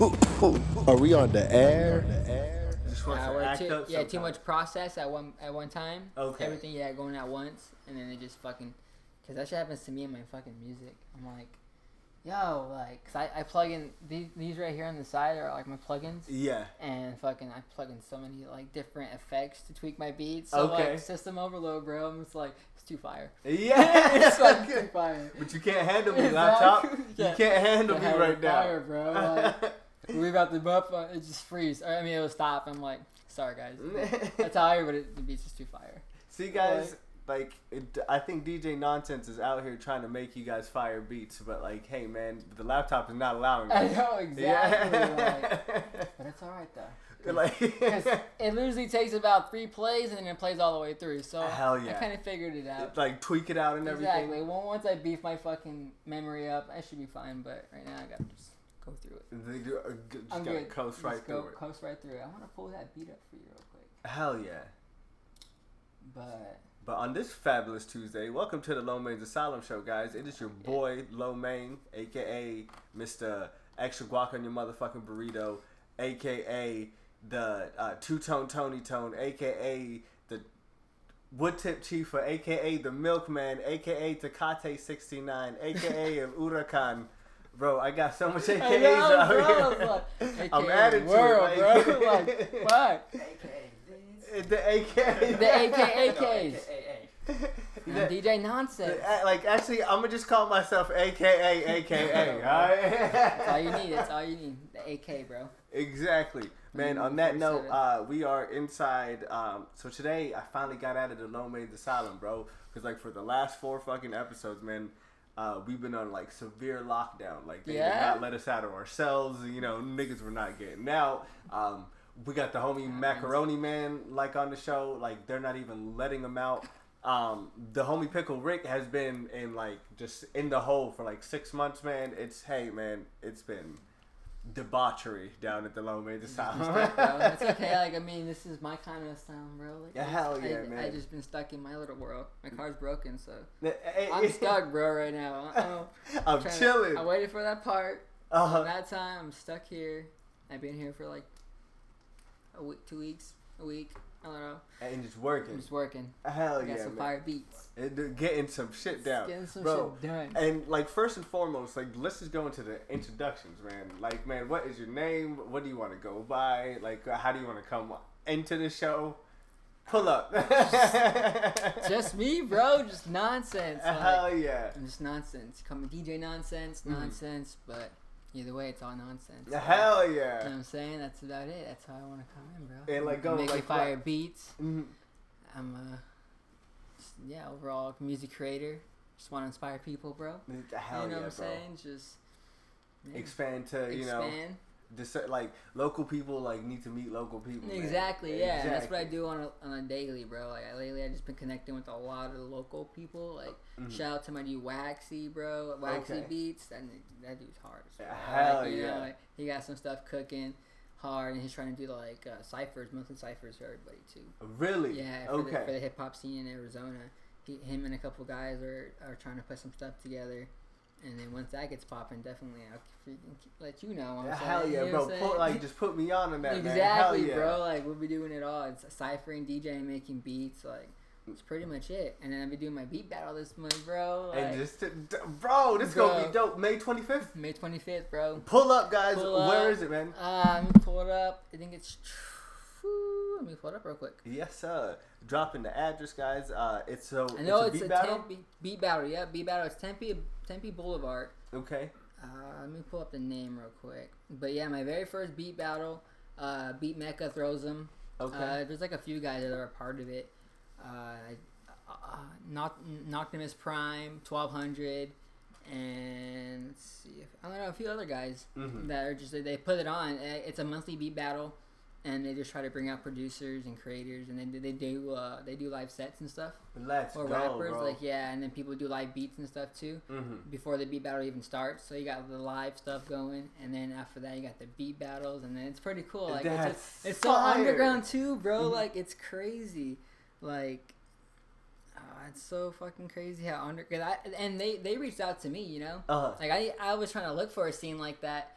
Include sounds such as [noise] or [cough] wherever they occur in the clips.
Are we on the air? Yeah, to we're act too, up yeah, too much process at one at one time. Okay. Everything, yeah, going at once, and then it just fucking, cause that shit happens to me in my fucking music. I'm like, yo, like, cause I, I plug in these these right here on the side are like my plugins, Yeah. and fucking I plug in so many like different effects to tweak my beats. So Okay. like system overload, bro. I'm just like, it's too fire. Yeah. it's like too fire. but you can't handle me, Exactly. laptop. Yeah. [laughs] You can't handle me Yeah, right now. fire, bro. Like, [laughs] we about to bump, uh, it just freeze. I mean, it'll stop. I'm like, sorry guys. That's [laughs] how I but it, the beat's just too fire. See, guys, like, it, I think DJ Nonsense is out here trying to make you guys fire beats, but like, hey, man, the laptop is not allowing I it. know [laughs] exactly. Like, but it's all right though. [laughs] like, it literally takes about three plays and then it plays all the way through. So Hell I kind of figured it out. like tweak it out and everything. Exactly. Well, once I beef my fucking memory up, I should be fine. But right now I gotta just go through it. They do- uh, just I'm gotta good. coast Just right go, through it. Coast right through it. I want to pull that beat up for you real quick. Hell yeah. But But on this fabulous Tuesday, welcome to the Low Main's Asylum Show, guys. It is your boy Low Main, aka Mr. Extra Guac on your motherfucking burrito, aka the uh, Two Tone Tony Tone, aka the Wood Tip Chifa, aka the Milkman, aka Tecate 69, aka El Huracan. Bro, I got so much AKAs I know, out bro, here. it's like, [laughs] I'm AKA added to world, it. bro. Like, fuck. [laughs] the AK. The AKAKs. [laughs] I'm The- DJ Nonsense. Uh, Like actually, I'm gonna just call myself AKA AKA. all right. That's all you need. That's all you need. The AK, bro. exactly, man. Mm, On that note, uh, we are inside. Um, so today, I finally got out of the Lone Man's Asylum, bro. Because like for the last four fucking episodes, man. Uh, we've been on like severe lockdown. Like they did not let us out of our cells. You know, niggas were not getting out. Um, we got the homie Macaroni Man like on the show. Like they're not even letting him out. Um, the homie Pickle Rick has been in like just in the hole for like six months, man. It's hey man, it's been debauchery down at the Low Major Asylum. Stuck. [laughs] It's okay. Like I mean, this is my kind of sound, bro. Like, Yeah, hell just- yeah, I, man. I just been stuck in my little world. My car's broken, so eh, eh, I'm eh. stuck, bro, right now. [laughs] Uh-oh. I'm Trying to- chilling. I waited for that part. Uh-huh. That time, I'm stuck here. I've been here for like a week, two weeks, a week. I don't know. And just working. just working. Hell I got yeah, some man. fire beats. And getting some shit down. Getting some Bro, shit done. And like first and foremost, like let's just go into the introductions, man. Like, man, what is your name? What do you want to go by? Like, uh, how do you want to come into the show? Pull up. Just me, bro. Just nonsense. [laughs] Like, Hell yeah. Just nonsense. Me DJ nonsense, Mhm. nonsense. But either way, it's all nonsense. Hell yeah! You know yeah. what I'm saying? That's about it. That's how I want to come in, bro. And, like, go, making like, fire what- beats. Mhm. I'm a yeah overall music creator. Just want to inspire people, bro. Hell you know yeah, what I'm bro. saying? Just yeah. Expand to you know, dis- like local people like need to meet local people. man. Exactly, yeah. And that's what I do on a, on a daily, bro. Like I, lately, I just been connecting with a lot of local people. Like Mhm. shout out to my dude Waxy, bro. Waxy Okay. Beats. That that dude's hard. Hell like, yeah. Know, like, he got some stuff cooking hard, and he's trying to do like uh, ciphers, monthly ciphers for everybody too. Really? Yeah, for, the, for the hip hop scene in Arizona. He, him and a couple guys are, are trying to put some stuff together. And then once that gets popping, definitely I'll freaking let you know. I'm Hell saying, yeah, you know bro. Put, like just put me on in that, exactly, yeah. bro. Like we'll be doing it all. It's ciphering, DJing, making beats. Like it's pretty much it. And then I'll be doing my beat battle this month, bro. Like, And just, to, d- bro, this gonna be dope. May 25th. May 25th, bro. Pull up, guys. Pull Where up. is it, man? Uh, let me pull it up. I think it's. Let me pull it up real quick. Yes, sir. Dropping the address, guys. Uh, it's so. I know a it's, beat a battle. Tempe beat battle. Yeah, beat battle. It's Tempe Tempe Boulevard. Okay. Uh, let me pull up the name real quick. But yeah, my very first beat battle. Uh, beat Mecca throws them. Okay. Uh, there's like a few guys that are a part of it. Uh, uh, Noct- Noctimus Prime, 1200, and let's see if I don't know a few other guys Mhm. that are just they put it on. Uh, It's a monthly beat battle, and they just try to bring out producers and creators, and then they do uh, they do live sets and stuff Let's or go, rappers. bro. Like yeah, and then people do live beats and stuff too mm-hmm. before the beat battle even starts. So you got the live stuff going, and then after that you got the beat battles, and then it's pretty cool. Like it's, just, it's so underground too, bro. Mhm. Like it's crazy. Like uh, it's so fucking crazy how under. Cause I, and they they reached out to me, you know. Uh-huh. Like I I was trying to look for a scene like that,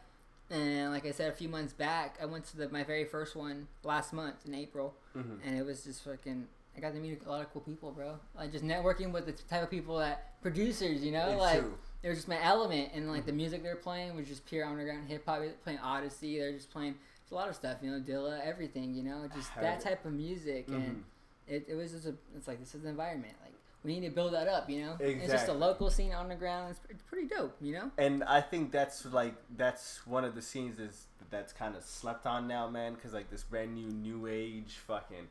And like I said, a few months back, I went to the, my very first one last month in April, Mhm. and it was just fucking. I got to meet a lot of cool people, bro. Like just networking with the type of people that producers, you know, It's like true. it was just my element, and like the music they're playing was just pure underground hip hop. Playing Oddisee, they're just playing a lot of stuff, you know, Dilla, everything, you know, just that type of music, Mhm. and it, it was just a. It's like this is the environment, like we need to build that up, you know. Exactly. It's just a local scene on the ground. it's pretty dope, you know. And I think that's like that's one of the scenes is that's kind of slept on now, man. Because like this brand new new age fucking.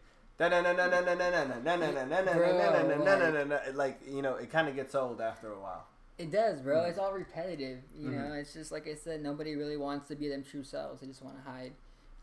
Like you know, it kind of gets old after a while. It does, bro. Mhm. It's all repetitive. You know, it's just like I said. Nobody really wants to be them true selves. They just want to hide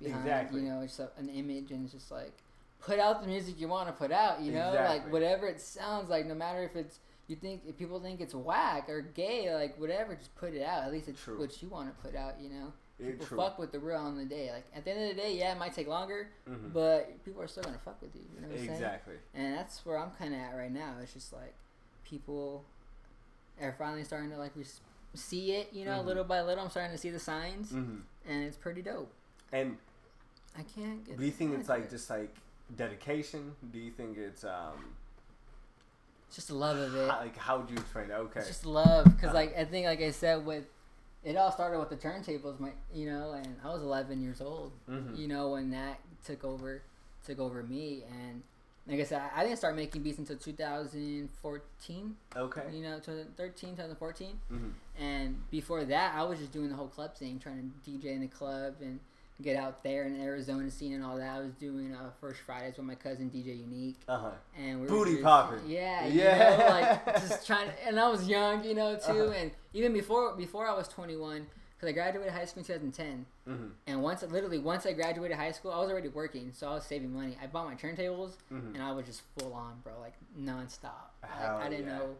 behind, Exactly. you know, it's a, an image, and it's just like put out the music you want to put out. You know, Exactly. like whatever it sounds like, no matter if it's you think if people think it's whack or gay, like whatever, just put it out. At least it's True. what you want to put out. You know, people true. fuck with the real on the day. Like at the end of the day, yeah, it might take longer, Mhm. but people are still gonna fuck with you. You know what I'm saying? Exactly. And that's where I'm kind of at right now. It's just like people are finally starting to like res- see it, you know, Mhm. little by little. I'm starting to see the signs, hmm and it's pretty dope. And I can't get. do you think it's like it. just like dedication? Do you think it's um just the love of it? how, like how would you explain it? Okay. It's just love, because like I think, like I said, with it all started with the turntables, my you know, and I was 11 years old, Mhm. you know, when that took over, took over me, and like I said, I didn't start making beats until 2014, Okay. you know, 2013, 2014. hmm And before that, I was just doing the whole club thing, trying to DJ in the club and get out there in the Arizona scene and all that. I was doing uh, First Fridays with my cousin DJ Unique, Uh huh. and we Booty were just, popping. Yeah, Yeah. You know, like [laughs] just trying. To, and I was young, you know, too. Uh-huh. And even before before I was 21, because I graduated high school in 2010. hmm And once, literally, once I graduated high school, I was already working, so I was saving money. I bought my turntables, hmm and I was just full on, bro, like nonstop. Like, I didn't yeah. know,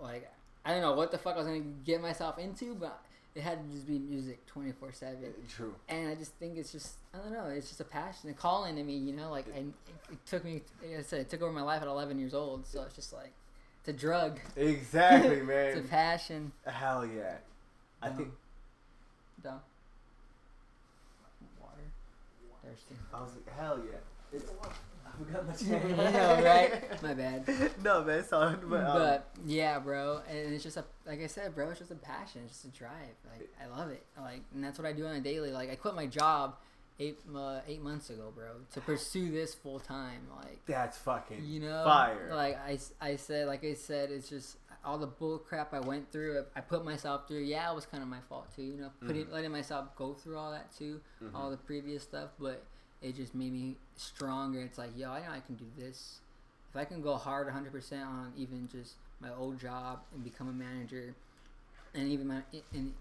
like, I don't know what the fuck I was gonna get myself into, but it had to just be music twenty four seven. Eh, true. And I just think it's just, I don't know, it's just a passion, a calling to me, you know. Like, and it, it took me, like I said, it took over my life at eleven years old, so it's just like, it's a drug, Exactly, [laughs] man it's a passion. Hell yeah. I think Dumb. Water. Thirsty. I was like, hell yeah. It's, [laughs] forgot my you know, right? My bad. [laughs] no, man, it's all. But, um, But yeah, bro, and it's just a like I said, bro, it's just a passion, it's just a drive. Like I love it, like, and that's what I do on a daily. Like I quit my job eight uh, eight months ago, bro, to pursue this full time. Like that's fucking you know, fire. Like I, I said, like I said, it's just all the bull crap I went through. I, I put myself through. Yeah, it was kind of my fault too. You know, putting Mhm. letting myself go through all that too, Mhm. all the previous stuff, but it just made me stronger. It's like, yo, I know I can do this. If I can go hard 100% on even just my old job and become a manager, and even my in, in,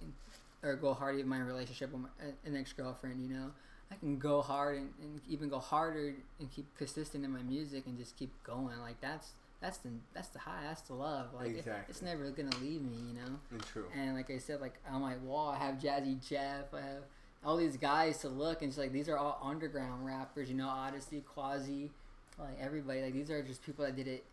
or go hard even my relationship with my, uh, an ex girlfriend, you know, I can go hard and, and even go harder and keep consistent in my music and just keep going. Like that's that's the that's the high, that's the love. Like it- it's never gonna leave me, you know. It's true. And like I said, like on my wall, I have Jazzy Jeff. I have all these guys to look, and it's like these are all underground rappers. You know, Oddisee, Quasi, like everybody. Like these are just people that did it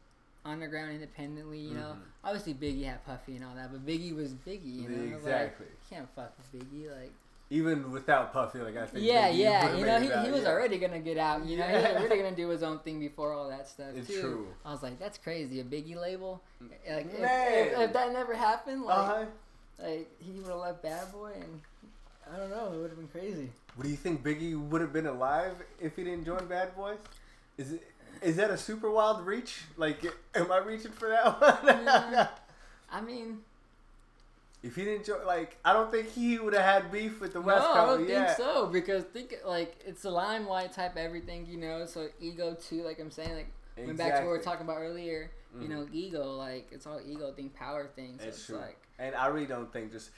underground independently. You know, Mhm. obviously Biggie had Puffy and all that, but Biggie was Biggie. You know, Exactly. Like, you can't fuck with Biggie. Like, Even without Puffy, like I think. yeah, yeah. You know, he, out, he was yeah. already gonna get out. You know, [laughs] he was already gonna do his own thing before all that stuff It's too. true. I was like, that's crazy. A Biggie label. Like, if, if, if that never happened, like. Uh-huh. Like he would have left Bad Boy, and I don't know, it would have been crazy. What do you think Biggie would have been alive if he didn't join Bad Boys? Is it is that a super wild reach? Like, am I reaching for that one? Yeah. Mm. [laughs] I mean, if he didn't join, like, I don't think he would have had beef with the no, West I Coast. don't yeah. think so because think like it's a limelight type everything, you know. So ego too, like I'm saying, like went back to what we were talking about earlier. You Mhm. know, ego, like it's all ego thing, power thing. So It's it's, true. like And I really don't think just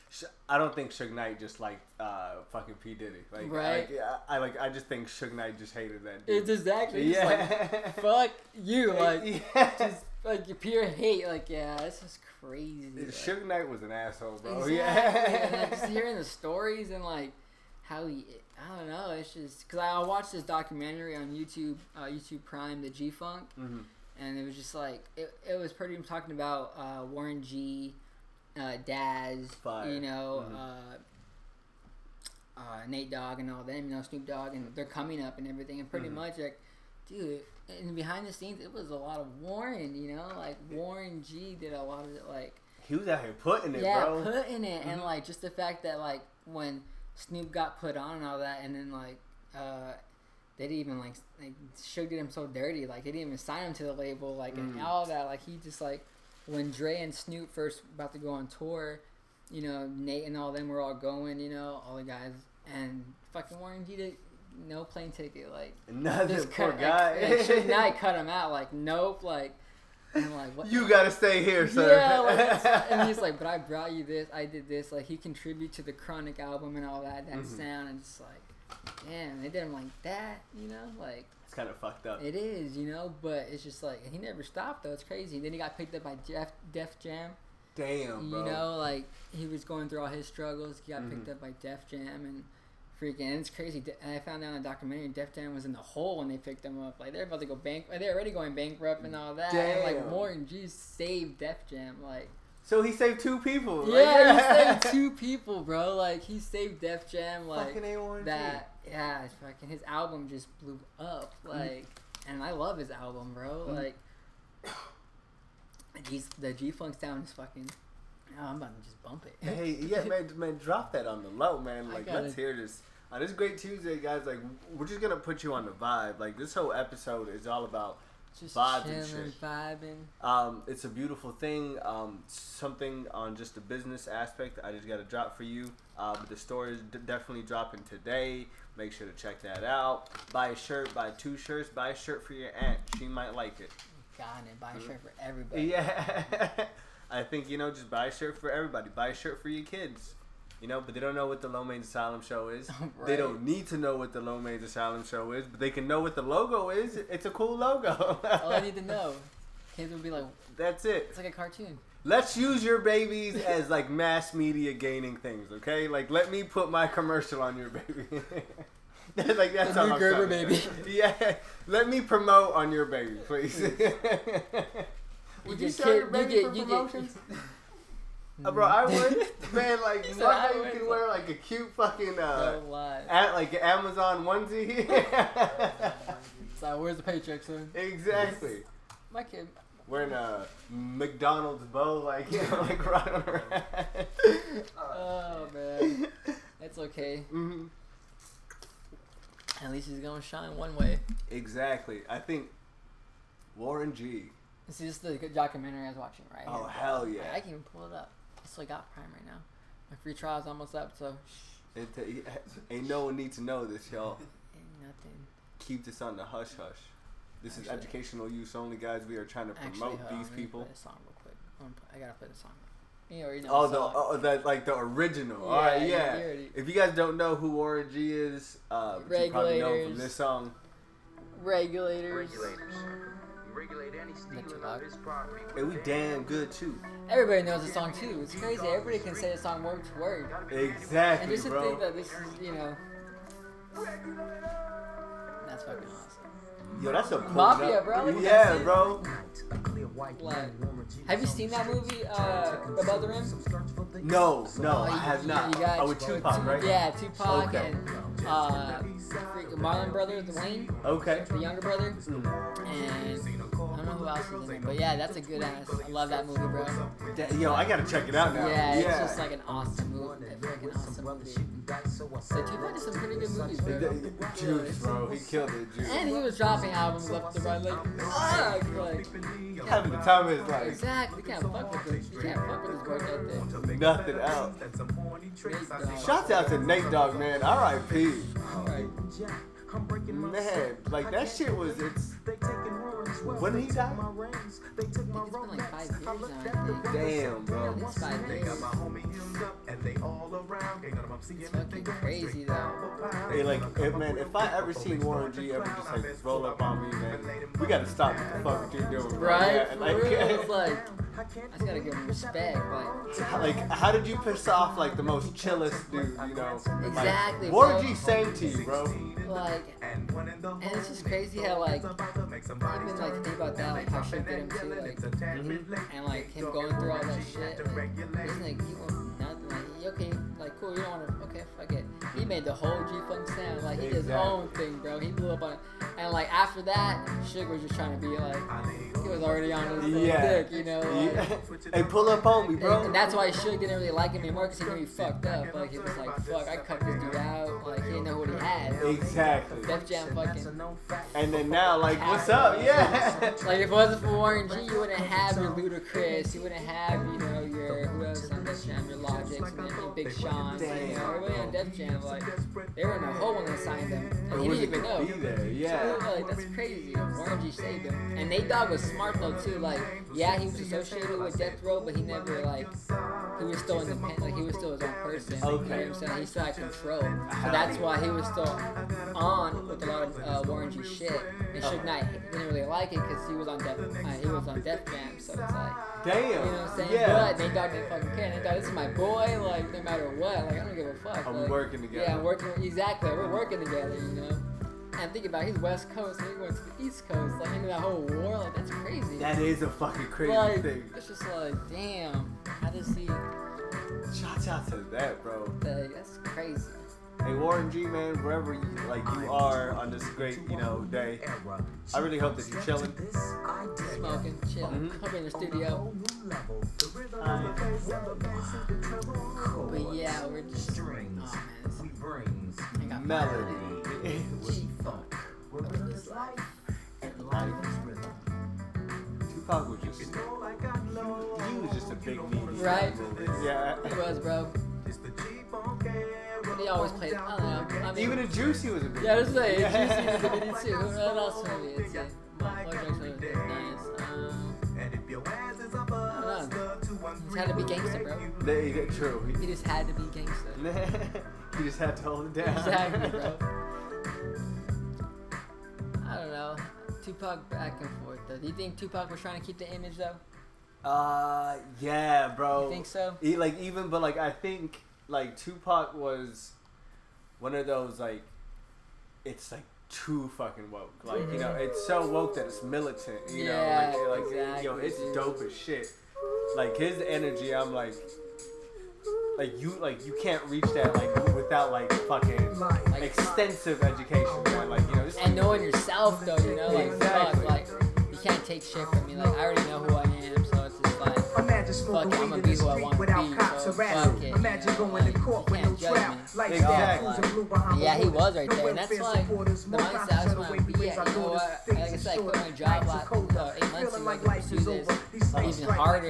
I don't think Suge Knight just like uh fucking P Diddy. Like, Right. Like, I, I like I just think Suge Knight just hated that dude. it's exactly just yeah. like fuck you, [laughs] like yeah. just like your pure hate. Like yeah, this is crazy. like- Suge Knight was an asshole, bro. Exactly. Yeah. and like, just [laughs] hearing the stories and like how he, I don't know, it's just because I watched this documentary on YouTube, uh, YouTube Prime, the G Funk, hmm and it was just like it, it was pretty much talking about uh, Warren G, uh, Daz, Fire. you know, Mhm. uh, uh, Nate Dogg and all them, you know, Snoop Dogg, and they're coming up and everything, and pretty Mhm. much like, dude, and behind the scenes, it was a lot of Warren, you know, like Warren G did a lot of it, like He was out here putting it, yeah, bro. putting it, and Mhm. like just the fact that like when Snoop got put on and all that, and then like uh, they didn't even like like Suge did him so dirty, like they didn't even sign him to the label, like and Mm. all that, like he just like when Dre and Snoop first about to go on tour, you know Nate and all them were all going, you know all the guys, and fucking Warren G did no plane ticket, like Another poor cut, guy. like, like Suge Knight cut him out, like nope, like. And I'm like, what? you gotta stay here, sir. Yeah, like, [laughs] and he's like, but I brought you this, I did this. Like he contributed to the Chronic album and all that, that Mhm. sound, and just like, damn, they did him like that, you know, like it's kind of fucked up. it is, you know. But it's just like he never stopped though. It's crazy. Then he got picked up by Jeff Def Jam. Damn, bro. You know, like he was going through all his struggles. He got picked Mhm. up by Def Jam and. Freaking, and it's crazy. And I found out in a documentary, Def Jam was in the hole when they picked them up. Like they're about to go bank. They're already going bankrupt and all that. And like Damn. Warren G saved Def Jam. Like So he saved two people. like, yeah, he saved [laughs] two people, bro. Like he saved Def Jam, like Fucking A1G. that. Yeah, it's fucking his album just blew up, Mm-hmm. like, and I love his album, bro. Mhm. Like, [coughs] the G Funk sound is fucking. I'm about to just bump it. Hey, [laughs] yeah, man, man, drop that on the low, man. Like, gotta- let's hear this. On this great Tuesday, guys, like, we're just gonna put you on the vibe. Like, this whole episode is all about just vibes and shit. vibing. Um, it's a beautiful thing. Um, something on just the business aspect. I just got to drop for you. Uh, but the store is d- definitely dropping today. Make sure to check that out. Buy a shirt. Buy two shirts. Buy a shirt for your aunt. She might like it. Got it. Buy a shirt for everybody. Yeah. [laughs] I think you know, just buy a shirt for everybody. Buy a shirt for your kids. You know, but they don't know what the Low Mains Asylum show is. [laughs] They don't need to know what the Low Mains Asylum show is, but they can know what the logo is. It's a cool logo. All I need to [laughs] know. Kids will be like, That's it. it's like a cartoon. Let's use your babies as like mass media gaining things, okay? Like let me put my commercial on your baby. [laughs] like that's The new Gerber baby. Yeah, let me promote on your baby, please. Would you, get sell your kid- baby you for get, you get, promotions? [laughs] Uh, bro, I would. Man, like [laughs] He said one you would. can wear like a cute fucking uh, at like an Amazon onesie. [laughs] So where's the paycheck, son? exactly. My kid. Wearing a McDonald's bow, like you know, like right on her head. Oh man, it's okay. hmm At least he's gonna shine one way. Exactly. I think Warren G. This is the documentary I was watching right Oh, here. hell yeah. I can even pull it up. I still got Prime right now. My free trial's almost up, so shh, It, it, [laughs] ain't no one need to know this, y'all. [laughs] ain't nothing. Keep this on the hush hush. This is educational use only, guys. We are trying to Actually, promote hold on, these let me people. Play a song real quick. I'm gonna play- I gotta play the song. You already know Oh, the the song. oh, that like the original. Yeah, All right, you- yeah. you already- If you guys don't know who Warren G is, uh, but you probably know him from Regulators. this song. Regulators. Regulators. We regulate any too stealing loud? of his property. And we damn good too. Everybody knows the song too. It's crazy. Everybody can say the song word to word. Exactly, And just to bro. think that this is, you know, that's fucking awesome. Yo, that's a pulling Mafia, up. bro. Look at Yeah, that bro. A clear white Like, man, Warren G. have you seen that movie, uh, Above the Rim? No, no, Oh, I you- have not. you got- oh, with Tupac, right? Yeah, Tupac Okay. and uh, freaking Marlon brother, Dwayne, Okay. the younger brother, Mm. and I don't know who else is in it, but yeah, that's a good ass. I love that movie, bro. Da- Yo, I gotta check it out now. Yeah, it's just like an awesome movie, a freaking awesome movie. So Tupac did some pretty good movies, bro. Juice, bro. He killed it, Juice. And he was dropping albums left to right, like, fuck, like, Having the time of his life. exactly. You can't fuck with this. You can't fuck with this work ethic. Nothing else. Shouts out to Nate Dogg, man. R.I.P. Alright. Man, like that shit was. It's. When did he die? I think it's been like five years now, I think. Damn, bro. It's five years. It's fucking crazy, though. Hey, like, if, man, if I ever seen Warren G ever just like roll up on me, man, we gotta stop what the fuck you're doing, bro. Right? Yeah, For like, real, it's like, I just gotta give him respect. Like, like, how did you piss off like the most chillest dude, you know? Like, Exactly, Warren bro. G sang to you, bro. like, and it's just crazy how, like, even like think about that, like how shit did him too, like, mm-hmm. and like him going through all that shit. Like, it's like he was nothing. Like, okay, like cool, you don't want to, okay, fuck it. He made the whole G Funk sound, like he did his own thing, bro. He blew up on it, and like after that, Sugar was just trying to be like, he was already on his little Yeah. dick, you know. Like, Yeah. hey, pull up on me, bro. and, and that's why Suge didn't really like him anymore because he knew he fucked up. Like he was like, fuck, I cut this dude out. Like he didn't know what he had. exactly. Def Jam fucking. And then now, like, what's up? Yeah. Like if it wasn't for Warren G, you wouldn't have your Ludacris, you wouldn't have you know your who else on Def Jam, your Logic, and then Big Sean, you know, everybody on Def Jam. Like they were in a hole when they signed them, and he didn't even know. Be there, yeah. So, like that's crazy. Warren G saved him, and Nate Dogg was smart though too. Like yeah, he was associated with Death Row, but he never like he was still independent. Like he was still his own person. You know what I'm saying? He still had control. So that's why he was still on with a lot of uh, Warren G shit. And Suge Knight didn't really like it because he was on Def uh, he was on Def Jam. So it's like Damn. you know what I'm saying? Yeah. But Nate Dogg didn't fucking care. Nate Dogg, this is my boy. Like no matter what, like I don't give a fuck. I'm like, working together. Yeah, I'm working exactly. We're working together. You know. And think about it, he's West Coast, and he went to the East Coast, like into that whole war, like that's crazy. That is a fucking crazy like, thing. it's just like, damn, how does he? Shouts out to that, bro. Like, that's crazy. Hey Warren G, man, wherever you like you are on this great, you know, day. I really hope that you're chilling. Smoking, chilling, Mhm. up in the studio. But yeah, we're just. Oh man, this, I got Melody. G funk. This life. Tupac was just, he was just a big meaty. Right? Yeah. It was, bro. But he always played. I don't know. I mean, Even in Juicy was a big. Yeah, I was saying, Yeah. Juicy was a video [laughs] too. What else movie? It's like, Michael Jackson was nice. Um, I don't know. He had to be gangster, bro. They, they, true. He just had to be gangster. [laughs] he just had to hold it down. Exactly, bro. [laughs] I don't know. Tupac back and forth though. Do you think Tupac was trying to keep the image though? Uh, yeah, bro. You think so? He, like even, but like I think like Tupac was one of those like it's like too fucking woke. Like you mm-hmm. know, it's so woke that it's militant. You Yeah, know, like, like yo, exactly, it's dude. dope as shit. Like his energy, I'm like, like you, like you can't reach that like without like fucking Like- extensive education, man. Like you know, And knowing yourself though, you know, like Exactly. fuck, like you can't take shit from me. Like I already know who like. Imagine smoking Fuck weed in the street without be, cops harassing. Imagine going to court with no me. Lifestyle cruising blue behind Yeah, he was right The there, and that's like the mindset I cops just try to be at. You know? Like I said, I quit my job last uh, eight months ago. I like could life pursue is this. Even harder.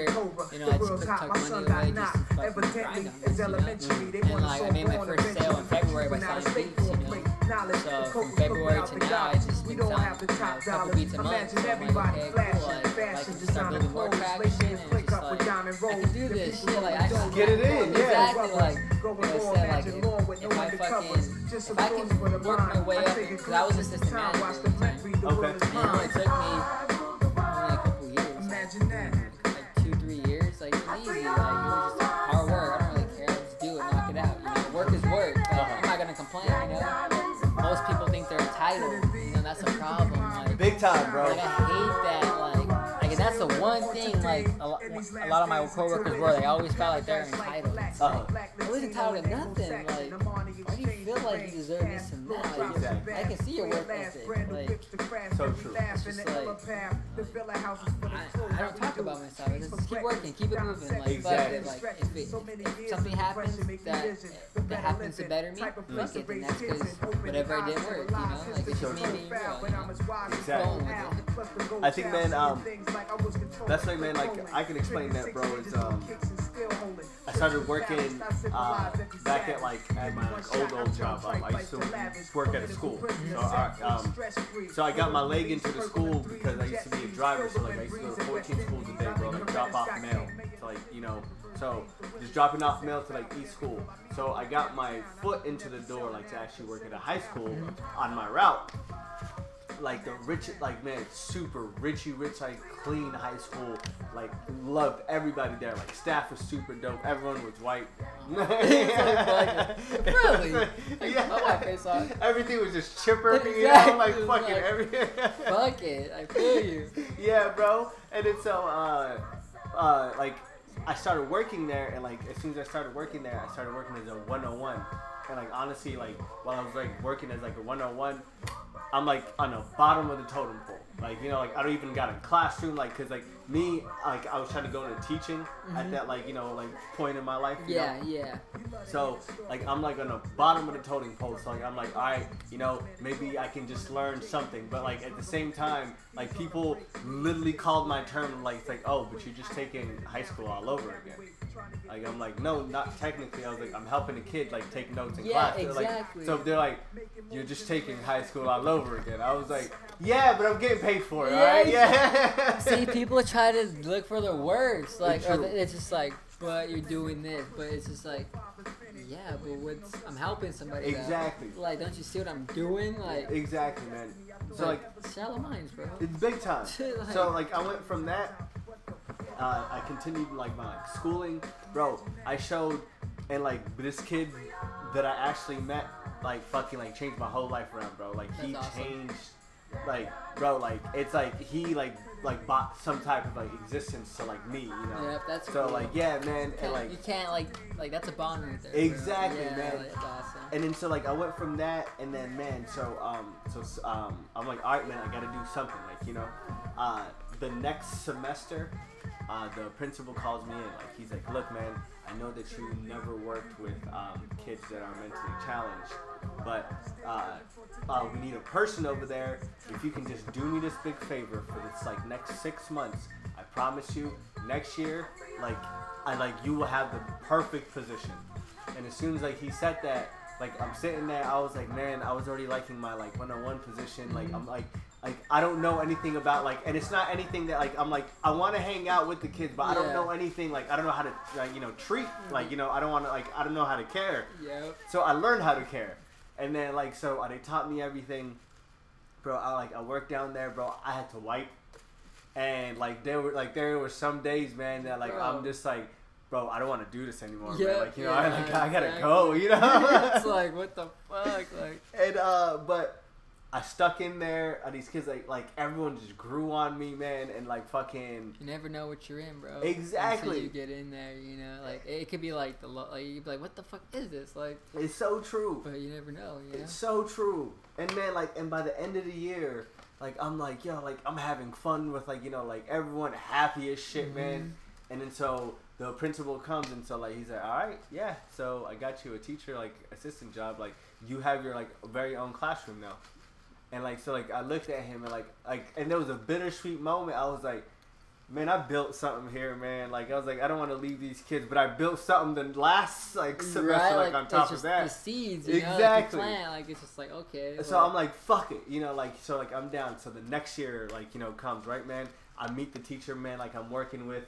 You know, I just took money away just to fucking grind on this, you know? elementary. They And like I made my first sale in. February by selling beats, you know. So from February to now, I just We been don't selling have the you know, top a couple beats a month. So I'm like, everybody okay, cool. Like, like can start building more traction and and it's click just with like diamond I can do this people shit. Like I don't just Get it in, yeah. Exactly. Like Going like I raw, said, like imagine if, no if I fucking Just if I can thoughts for the work my way up because I was assistant time, manager at the the time. print, read the Okay. words of And it only took me only a couple years. Like, Imagine that. like two, three years. Like it was easy. Like it was just hard work. I don't really care. Just do it, knock it out. You know, work is work. Like, I'm uh-huh. not gonna complain. You know, most people think they're entitled. You know, that's a problem. Like, Big time, bro. like I hate that. The one thing. Like a, lo- a lot of my coworkers were. They always felt like they're entitled. It's Uh-huh. like, I wasn't entitled to nothing. Like, why do you feel like you deserve this and that? Like, Exactly. I can see your work ethic. Like, So true. It's just like- I, I don't talk about myself. I just keep working, keep it moving. Like, Exactly. fuck it. Like, if, it, if something happens that that happens to better me, fuck it. Then that's because whatever I did worked. You know, like it's just me being real. You know? Exactly. Going with it. I think, man, um, that's like, man, like, I can explain that, bro, is, um, I started working uh, back at like at my like, old old job. Um, I used to work at a school, so I, um, so I got my leg into the school because I used to be a driver. So like I used to go to 14 schools a day, bro. Like drop off mail to like you know, so just dropping off mail to like each school. So I got my foot into the door, like to actually work at a high school on my route like the rich, like man, super richy rich, like clean high school. Like loved everybody there. Like staff was super dope. Everyone was white. [laughs] Really? yeah. My white face on. Everything was just chipper, you know, like fucking like- every. [laughs] Fuck it. I feel you. yeah, bro. And it's so uh, uh, like I started working there, and like as soon as I started working there, I started working as a 101. And like honestly, like while I was like working as like a 101, I'm like on the bottom of the totem pole. Like you know, like I don't even got a classroom. Like cause like me, like I was trying to go into teaching at that like you know like point in my life. you know? Mm-hmm. Yeah, yeah. So like I'm like on the bottom of the totem pole. So like I'm like, all right, you know, maybe I can just learn something. But like at the same time, like people literally called my term like it's like, oh, but you're just taking high school all over again. Like I'm like, no, not technically. I was like, I'm helping a kid like take notes in Yeah, class. They're like- exactly. so they're like, you're just taking high school all over again. I was like, [laughs] yeah, but I'm getting paid for it. Yeah, all right, yeah. See, [laughs] people try to look for the words, like, or True. it's just like, but you're doing this, but it's just like, yeah, but what's I'm helping somebody. though. Exactly. Like, don't you see what I'm doing? Like, exactly, man. So like, shallow minds, bro. It's big time. [laughs] Like- so like I went from that. Uh, I continued like my schooling, bro. I showed, and like this kid that I actually met, like fucking like changed my whole life around, bro. Like he awesome. changed, like bro, like it's like he like like bought some type of like existence to like me, you know. Yep, that's So cool. like yeah, man, and like you can't like like that's a bond right there. Exactly, yeah, man. That's awesome. and then so like I went from that, and then man, so um, so um, I'm like, all right, man, I gotta do something, like you know, uh, the next semester, uh, the principal calls me in, like he's like, look, man, I know that you never worked with um, kids that are mentally challenged, but uh, uh, we need a person over there. If you can just do me this big favor for this like next six months, I promise you, next year, like I like you will have the perfect position. And as soon as like he said that, like I'm sitting there, I was like, man, I was already liking my like one-on-one position. Like I'm like, like I don't know anything about like, and it's not anything that like I'm like I want to hang out with the kids, but I don't know anything. Like I don't know how to like you know treat. Like you know I don't want to like I don't know how to care. Yeah. So I learned how to care, and then like so uh, they taught me everything, bro. I like I worked down there, bro. I had to wipe, and like there were like there were some days, man, that like Bro. I'm just like, bro, I don't want to do this anymore, Yeah, man. Like you know, I like I gotta exactly. go, you know. [laughs] it's like what the [laughs] fuck, like. and uh, but I stuck in there. Uh, these kids like like everyone just grew on me, man, and like fucking You never know what you're in, bro. Exactly. Until you get in there, you know, like it could be like the lo- like you'd be like, what the fuck is this? Like, it's so true. but you never know, you know. It's so true. And man, like, and by the end of the year, like, I'm like, yo, like, I'm having fun with, like, you know, like, everyone happy as shit, man. And then so the principal comes, and so, like, he's like, all right, yeah, so I got you a teacher, like, assistant job. Like, you have your, like, very own classroom now. And, like, so, like, I looked at him, and, like, like, and there was a bittersweet moment. I was like, man, I built something here, man. Like, I was like, I don't want to leave these kids, but I built something the last, like, semester, like, on it's top of just that. The seeds, you know, Exactly. Like plant, like it's just like okay. So well, I'm like, fuck it, you know, like so like I'm down. So the next year, like you know, comes right, man. I meet the teacher, man. Like I'm working with.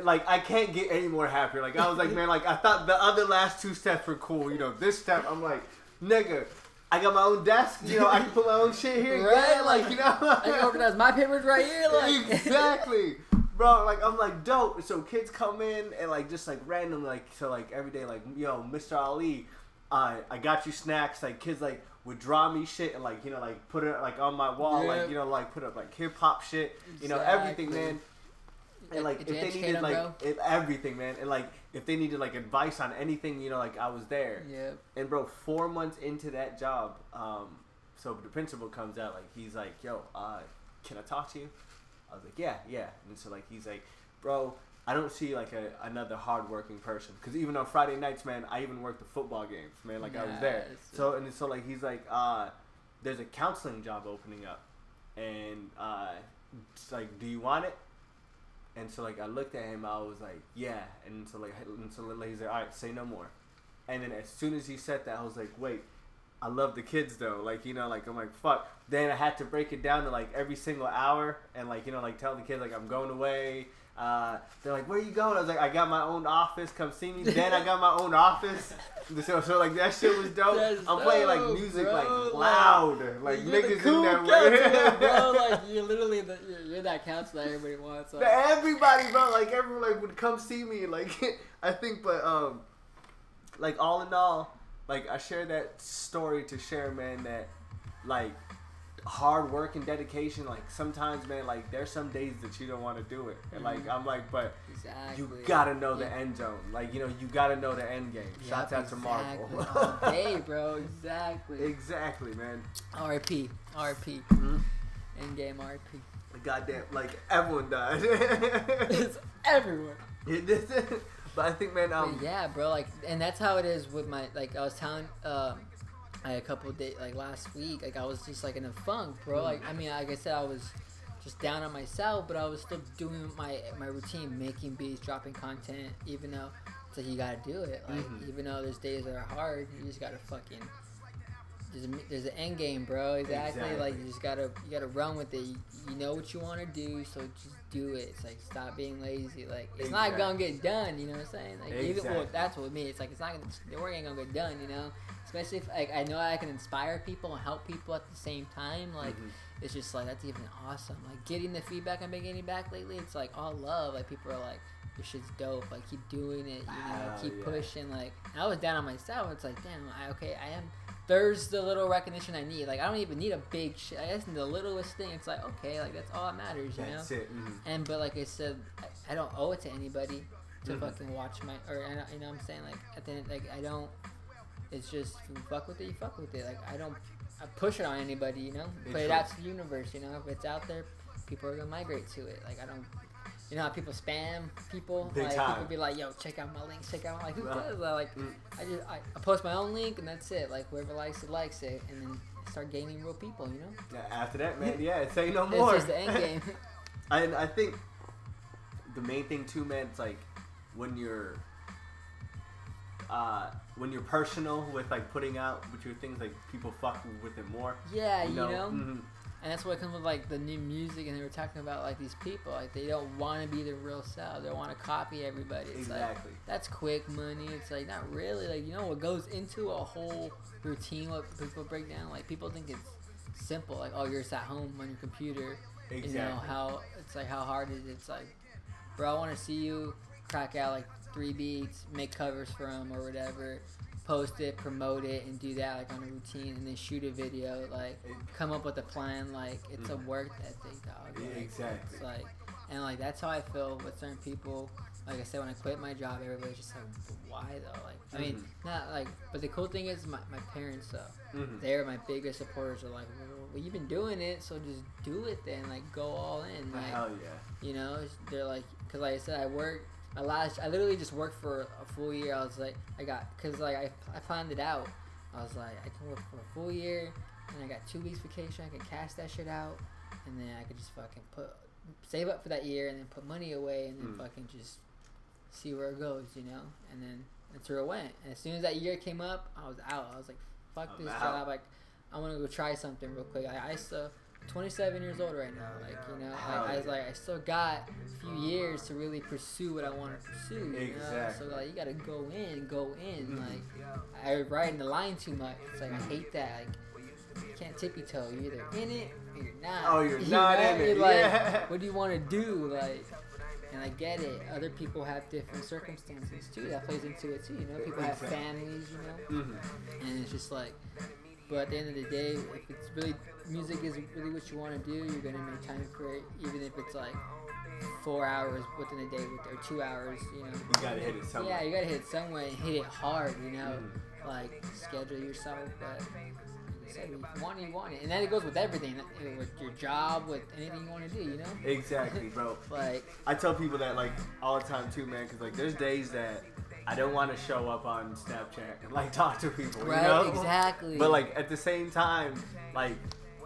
Like I can't get any more happier. Like I was like, [laughs] man, like I thought the other last two steps were cool. You know, this step, I'm like, nigga, I got my own desk. You know, I can put my own shit here. Right, Yeah, like you know. I can organize my papers right here, like exactly bro like i'm like dope so kids come in and like just like random like so like every day like yo mr ali i i got you snacks like kids like would draw me shit and like you know like put it like on my wall like you know like put up like hip-hop shit you know everything man and like if they needed like it, everything man and like if they needed like advice on anything you know like i was there yeah, and bro, four months into that job, um, so the principal comes out like he's like, "Yo, uh, can I talk to you?" I was like, "Yeah, yeah." And so like he's like, "Bro, I don't see like a another hardworking person because even on Friday nights, man, I even worked the football games, man. Like I was there. So and so like he's like, uh, "There's a counseling job opening up, and uh, it's like, do you want it?" And so like I looked at him, I was like, "Yeah." And so like and so he's like, "All right, say no more." And then as soon as he said that, I was like, wait, I love the kids though. Like, you know, like I'm like, fuck. Then I had to break it down to like every single hour and like, you know, like tell the kids like I'm going away. Uh, they're like, where you going? I was like, I got my own office. Come see me. Then I got my own [laughs] office. So, so like that shit was dope. That's I'm playing like music bro. like loud, like niggas cool in counselor, bro. Like [laughs] you're literally the, you're, you're that counselor everybody wants. Like, Everybody, bro, like everyone like would come see me. Like [laughs] I think, but um, like all in all, like I share that story to share, man. That like hard work and dedication. Like sometimes, man, like there's some days that you don't want to do it, and like I'm like, but Exactly. you gotta know the Yeah. end zone. Like you know, you gotta know the end game. Yep, out to Marvel. exactly. [laughs] hey, bro, exactly. exactly, man. RP, RP, Mhm. in-game RP. Goddamn, like everyone died. [laughs] [laughs] it's everywhere. It is- but I think, man, um, But yeah, bro. Like, and that's how it is with my. Like, I was telling, um, I had a couple days, like last week. Like, I was just like in a funk, bro. Like, I mean, like I said, I was just down on myself, but I was still doing my my routine, making beats, dropping content, even though it's like you gotta do it. Like, Mhm. even though there's days that are hard, you just gotta fucking. There's, a, there's an end game, bro. Exactly. Like you just gotta you gotta run with it. You, you know what you want to do, so just do it. It's like stop being lazy. Like it's not gonna get done. You know what I'm saying? Like even well, that's what me. It's like it's not gonna the work ain't gonna get done. You know, especially if like I know I can inspire people and help people at the same time. Like Mhm. it's just like that's even awesome. Like getting the feedback I've been getting back lately, it's like all love. Like people are like, "Your shit's dope." Like keep doing it. You know, keep yeah. pushing. Like I was down on myself. It's like, damn, I okay, I am. There's the little recognition I need. Like I don't even need a big shit. I guess the littlest thing. It's like okay, like that's all that matters. You know. that's it. mhm. And but like I said, I, I don't owe it to anybody to Mhm. fucking watch my or you know what I'm saying like at the end like I don't. It's just you fuck with it, you fuck with it. Like I don't, I push it on anybody. You know, It's put it true. out to the universe. You know, if it's out there, people are gonna migrate to it. Like I don't. You know how people spam people? Big like time. people be like, "Yo, check out my links. Check out my like who does that?" Like Mm. I just I, I post my own link and that's it. Like whoever likes it likes it, and then start gaining real people. You know, Yeah, After that, man, yeah, say no more. it's just the end game. [laughs] And I think the main thing too, man, it's like when you're uh, when you're personal with like putting out with your things, like people fuck with it more. yeah, you know. Mhm. And that's what comes with like the new music, and they were talking about like these people, like they don't want to be the real self. They want to copy everybody. It's like Exactly. that's quick money. It's like not really. Like you know what goes into a whole routine. What people break down. Like people think it's simple. Like oh, you're just at home on your computer. exactly. You know how it's like how hard it is. It's like, bro, I want to see you crack out like three beats, make covers for them or whatever, post it, promote it, and do that like on a routine, and then shoot a video. Like, come up with a plan. Like, it's a work ethic, dog. Yeah, exactly. It's like, and like that's how I feel with certain people. Like I said, when I quit my job, everybody's just like, why though? Like, I mean, Mhm. not like, but the cool thing is my, my parents though Mhm. they're my biggest supporters. Are like, well, you've been doing it, so just do it then. Like, go all in. Like, Hell yeah. you know, they're like, cause like I said, I worked. My last, I literally just worked for a full year. I was like, I got, cause like I, I planned it out. I was like, I can work for a full year, and I got two weeks vacation. I can cash that shit out, and then I could just fucking put, save up for that year, and then put money away, and then Mm. fucking just see where it goes, you know. And then that's where it went. And as soon as that year came up, I was out. I was like, fuck I'm this out. job. Like, I want to go try something real quick. I, I still, 27 years old right now. Like, you know, I, I was like, I still got a few years to really pursue what I want to pursue. You Exactly. Know? So like, you gotta go in, go in. Mhm. Like, I ride in the line too much. It's like I hate that. Like, you can't tippy toe. You're either in it or you're not. Oh, you're [laughs] You not in it. Like, Yeah. what do you want to do? Like, and I get it. Other people have different circumstances too. That plays into it too. You know, people have families. You know, Mhm. and it's just like. But at the end of the day, if it's really music is really what you want to do, you're gonna make time for it, even if it's like four hours within a day or two hours. You know. You gotta hit it somewhere. Yeah, you gotta hit it somewhere and hit it hard. You know, Mhm. like schedule yourself. But said, you want it, you want it, and then it goes with everything, uh, with your job, with anything you want to do. You know, Exactly, bro. [laughs] like I tell people that like all the time too, man. Cause like there's days that I don't want to show up on Snapchat and like [laughs] talk to people, right, you know? exactly. But like at the same time, like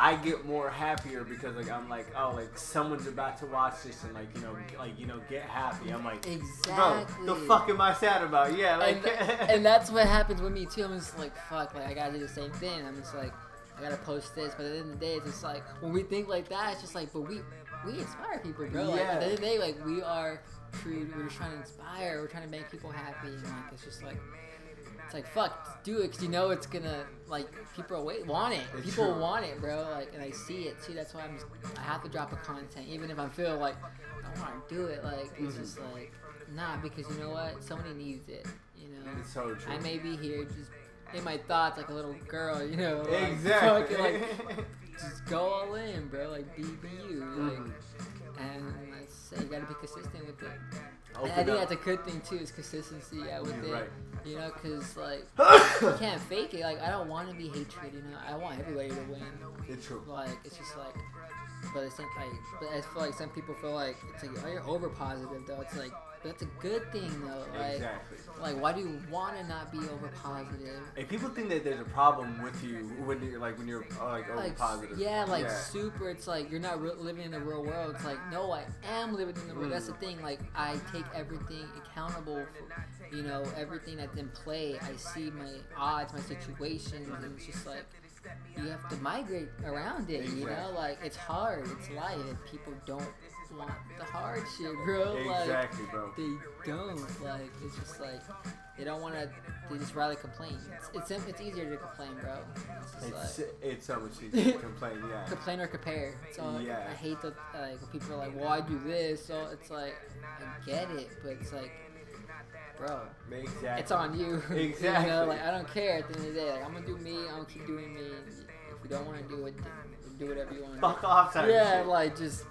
I get more happier because like I'm like, oh, like someone's about to watch this and like you know, like you know, get happy. I'm like, exactly. bro, the fuck am I sad about? Yeah, like, and, and [laughs] that's what happens with me too. I'm just like, fuck, like I gotta do the same thing. I'm just like, I gotta post this, but at the end of the day, it's just like when we think like that, it's just like, but we we inspire people, bro. Like, at the end of the day, like we are true. We're just trying to inspire. We're trying to make people happy, and like it's just like. It's like fuck, do it because you know it's gonna like people are wait want it. It's people true. want it, bro. Like, and I see it too. That's why I'm just I have to drop a content, even if I feel like I don't want to do it. Like it's Mhm. just like nah, because you know what? Somebody needs it. You know. it's so true. I may be here just in my thoughts like a little girl, you know. Like, Exactly. fucking, like, [laughs] just go all in, bro. Like be, be you. Like, Mhm. and let's say you gotta be consistent with it. And I think up. that's a good thing too, is consistency. Yeah, with You're it. right. You know, cause like [coughs] you can't fake it. Like I don't want to be hatred. You know, I want everybody to win. It's true. Like it's just like, but it's not like, but I feel like some people feel like it's like oh you're over positive though. It's like that's a good thing though. Like Exactly. like why do you want to not be over positive? If people think that there's a problem with you when you're like when you're uh, like over positive, yeah, like super. It's like you're not re- living in the real world. It's like no, I am living in the real world. That's the Mm. thing. Like I take everything accountable. For, you know everything that's in play. I see my odds, my situations, and it's just like you have to migrate around it. You know, like it's hard. It's life, people don't want the hard shit, bro. Like exactly, bro. they don't. Like it's just like they don't want to. They just rather complain. It's it's, it's easier to complain, bro. It's It's, like it's so much easier to complain. Yeah. [laughs] complain or compare. So Yeah. I hate the like when people are like, "Well, I do this," so it's like I get it, but it's like, bro, Exactly. it's on you. Exactly. [laughs] you know, like I don't care at the end of the day. Like I'm gonna do me. I'm gonna keep doing me. If you don't want to do it, do whatever you want to Fuck off, Yeah, like just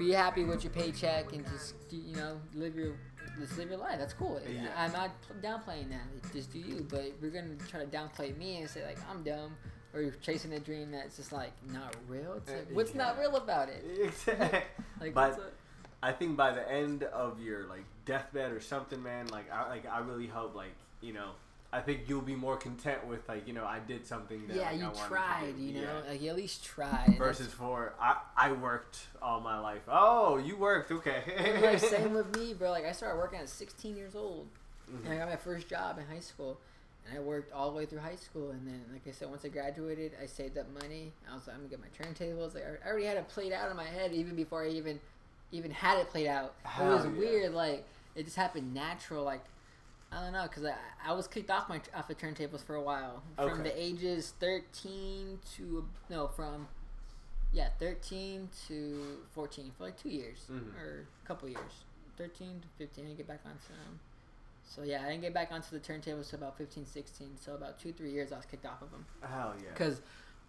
be happy with your paycheck and just you know live your just live your life. That's cool. Yeah. I'm not downplaying that. Just do you. But if you're gonna try to downplay me and say like I'm dumb, or you're chasing a dream that's just like not real. It's like, Uh, what's not real about it? [laughs] Exactly. Like, But- a- I think by the end of your like deathbed or something, man, like I like I really hope like you know I think you'll be more content with like you know I did something that yeah, like, I you tried. You know, Yeah. like you at least tried. Versus for I I worked all my life. Oh, you worked okay. like, [laughs] same with me, bro. Like I started working at 16 years old. Mhm. And I got my first job in high school. And I worked all the way through high school. And then, like I said, once I graduated, I saved up money. I was like, I'm going to get my turntables. Like, I already had it played out in my head even before I even even had it played out. it was yeah. weird. Like, it just happened natural. Like, I don't know. Because I, I was kicked off my off the turntables for a while. From Okay. the ages 13 to, no, from, yeah, 13 to 14 for like two years. Mhm. Or a couple years. 13 to 15. I get back onto them. So yeah, I didn't get back onto the turntables until about 15, 16. So about two, three years I was kicked off of them. Hell yeah. Because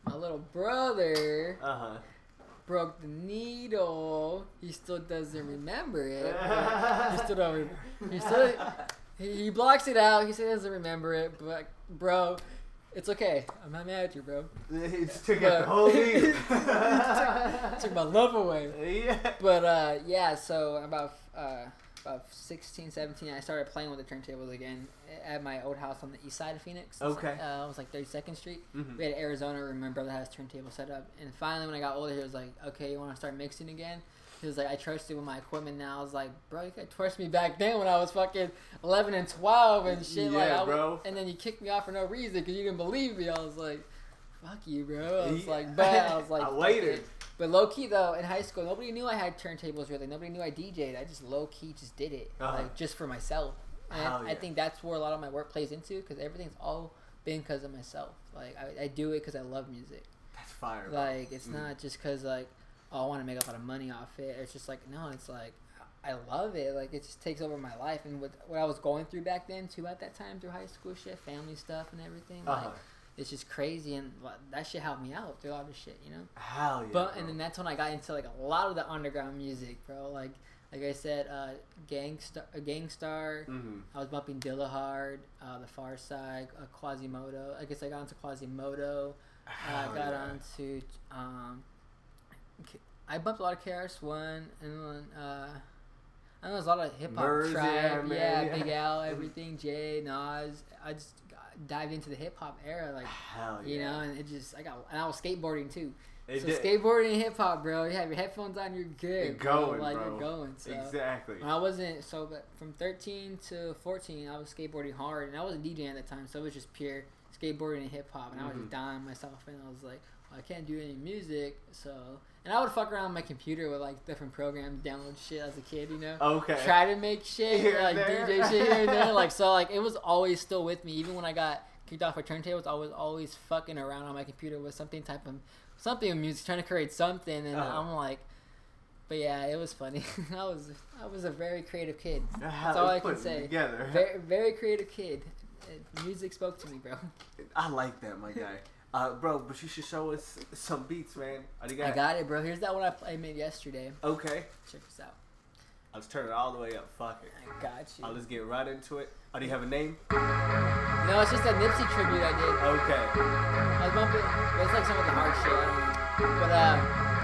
my little brother Uh huh. broke the needle. He still doesn't remember it. he still don't. Re- he still he, he blocks it out. He said he doesn't remember it. But bro, it's okay. I'm not mad at you, bro. It's took out the whole [laughs] needle. [laughs] Took my love away. [laughs] yeah. But uh, yeah, so about uh, about 16, 17, I started playing with the turntables again at my old house on the east side of Phoenix. Okay. uh, it was like 32nd Street. Mhm. We had Arizona where my brother had his turntable set up. And finally, when I got older, he was like, okay, you want to start mixing again? He was like, I trust you with my equipment now. I was like, bro, you could trust me back then when I was fucking 11 and 12 and shit. like, Yeah, I w- bro. And then you kicked me off for no reason because you didn't believe me. I was like, fuck you, bro. I was Yeah. like, but I [laughs] was like, I waited. it. But low key though, in high school, nobody knew I had turntables really. Nobody knew I DJ'd. I just low key just did it, Uh-huh. like just for myself. And Hell I yeah. think that's where a lot of my work plays into because everything's all been because of myself. Like I, I do it because I love music. That's fire. bro. Like it's Mm. not just because like oh, I want to make a lot of money off it. It's just like no, it's like I love it. Like it just takes over my life and with what I was going through back then too at that time through high school shit, family stuff and everything. Like Uh-huh. it's just crazy and like, that shit helped me out through all this shit, you know. Hell yeah. But bro. and then that's when I got into like a lot of the underground music, bro. Like like I said, uh, Gang Starr, uh, Gang Starr. Mhm. I was bumping Dillahard, uh, The Pharcyde, uh, Quasimoto. I guess I got into Quasimoto. I got yeah. onto. Um, I bumped a lot of KRS One, and then uh, I know there's a lot of hip hop trap. yeah, Yeah. [laughs] Big L, everything. Jay, Nas. I just got, dived into the hip hop era, like Hell yeah. you know, and it just I got and I was skateboarding too. So did- skateboarding and hip hop, bro. You have your headphones on, you're good. You're bro. going, like bro. you're going. So. Exactly. When I wasn't so, but from 13 to 14, I was skateboarding hard, and I wasn't DJing at the time, so it was just pure skateboarding and hip hop, and I was just mm-hmm. dying myself, and I was like, well, I can't do any music, so. And I would fuck around on my computer with like different programs, download shit as a kid, you know. Okay. Try to make shit, Here like there. DJ shit here and there, [laughs] like so, like it was always still with me, even when I got kicked off of turntables. I was always fucking around on my computer with something type of something of music, trying to create something, and Uh-huh. I'm like. But yeah, it was funny. [laughs] I was I was a very creative kid. That's all I can say. Together. Very very creative kid. music spoke to me, bro. [laughs] I like that, my guy. Uh, bro, but you should show us some beats, man. You I got it, bro. Here's that one I made yesterday. Okay. Check this out. Let's turn it all the way up. Fuck it. I got you. I'll just get right into it. Oh, do you have a name? No, it's just a Nipsey tribute I did. Okay. I was bumping. It's like some of the hard shit. I don't know. But uh,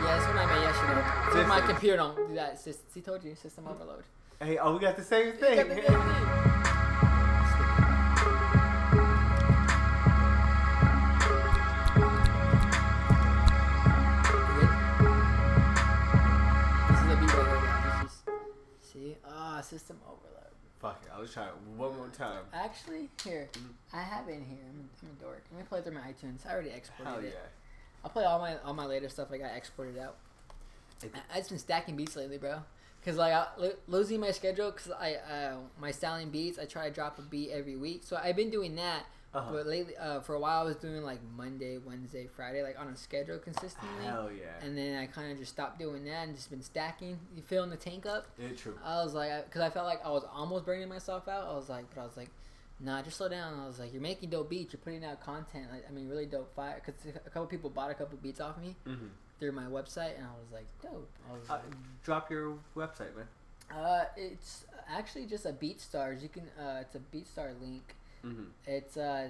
yeah, that's what I made yesterday. So my computer don't do that. Sys- See, told you, system overload. Hey, oh, we got the same Got thing. Ah, system overload. Fuck it. I'll just try it one more time. Actually, here, I have it in here. I'm, I'm a dork. Let me play through my iTunes. I already exported Hell it. yeah. I'll play all my all my later stuff. I got exported out. I, I've been stacking beats lately, bro. Cause like I, lo- losing my schedule, cause I uh, my styling beats. I try to drop a beat every week, so I've been doing that. Uh-huh. But lately, uh, for a while, I was doing like Monday, Wednesday, Friday, like on a schedule consistently. Hell yeah. And then I kind of just stopped doing that and just been stacking. You filling the tank up. Yeah, true. I was like, because I felt like I was almost burning myself out. I was like, but I was like, nah, just slow down. I was like, you're making dope beats. You're putting out content. Like, I mean, really dope fire. Because a couple people bought a couple beats off me Mm-hmm. through my website, and I was like, dope. I was Uh, like, drop your website, man. uh, it's actually just a BeatStars. You can, uh, it's a BeatStar link. Mm-hmm. It's uh,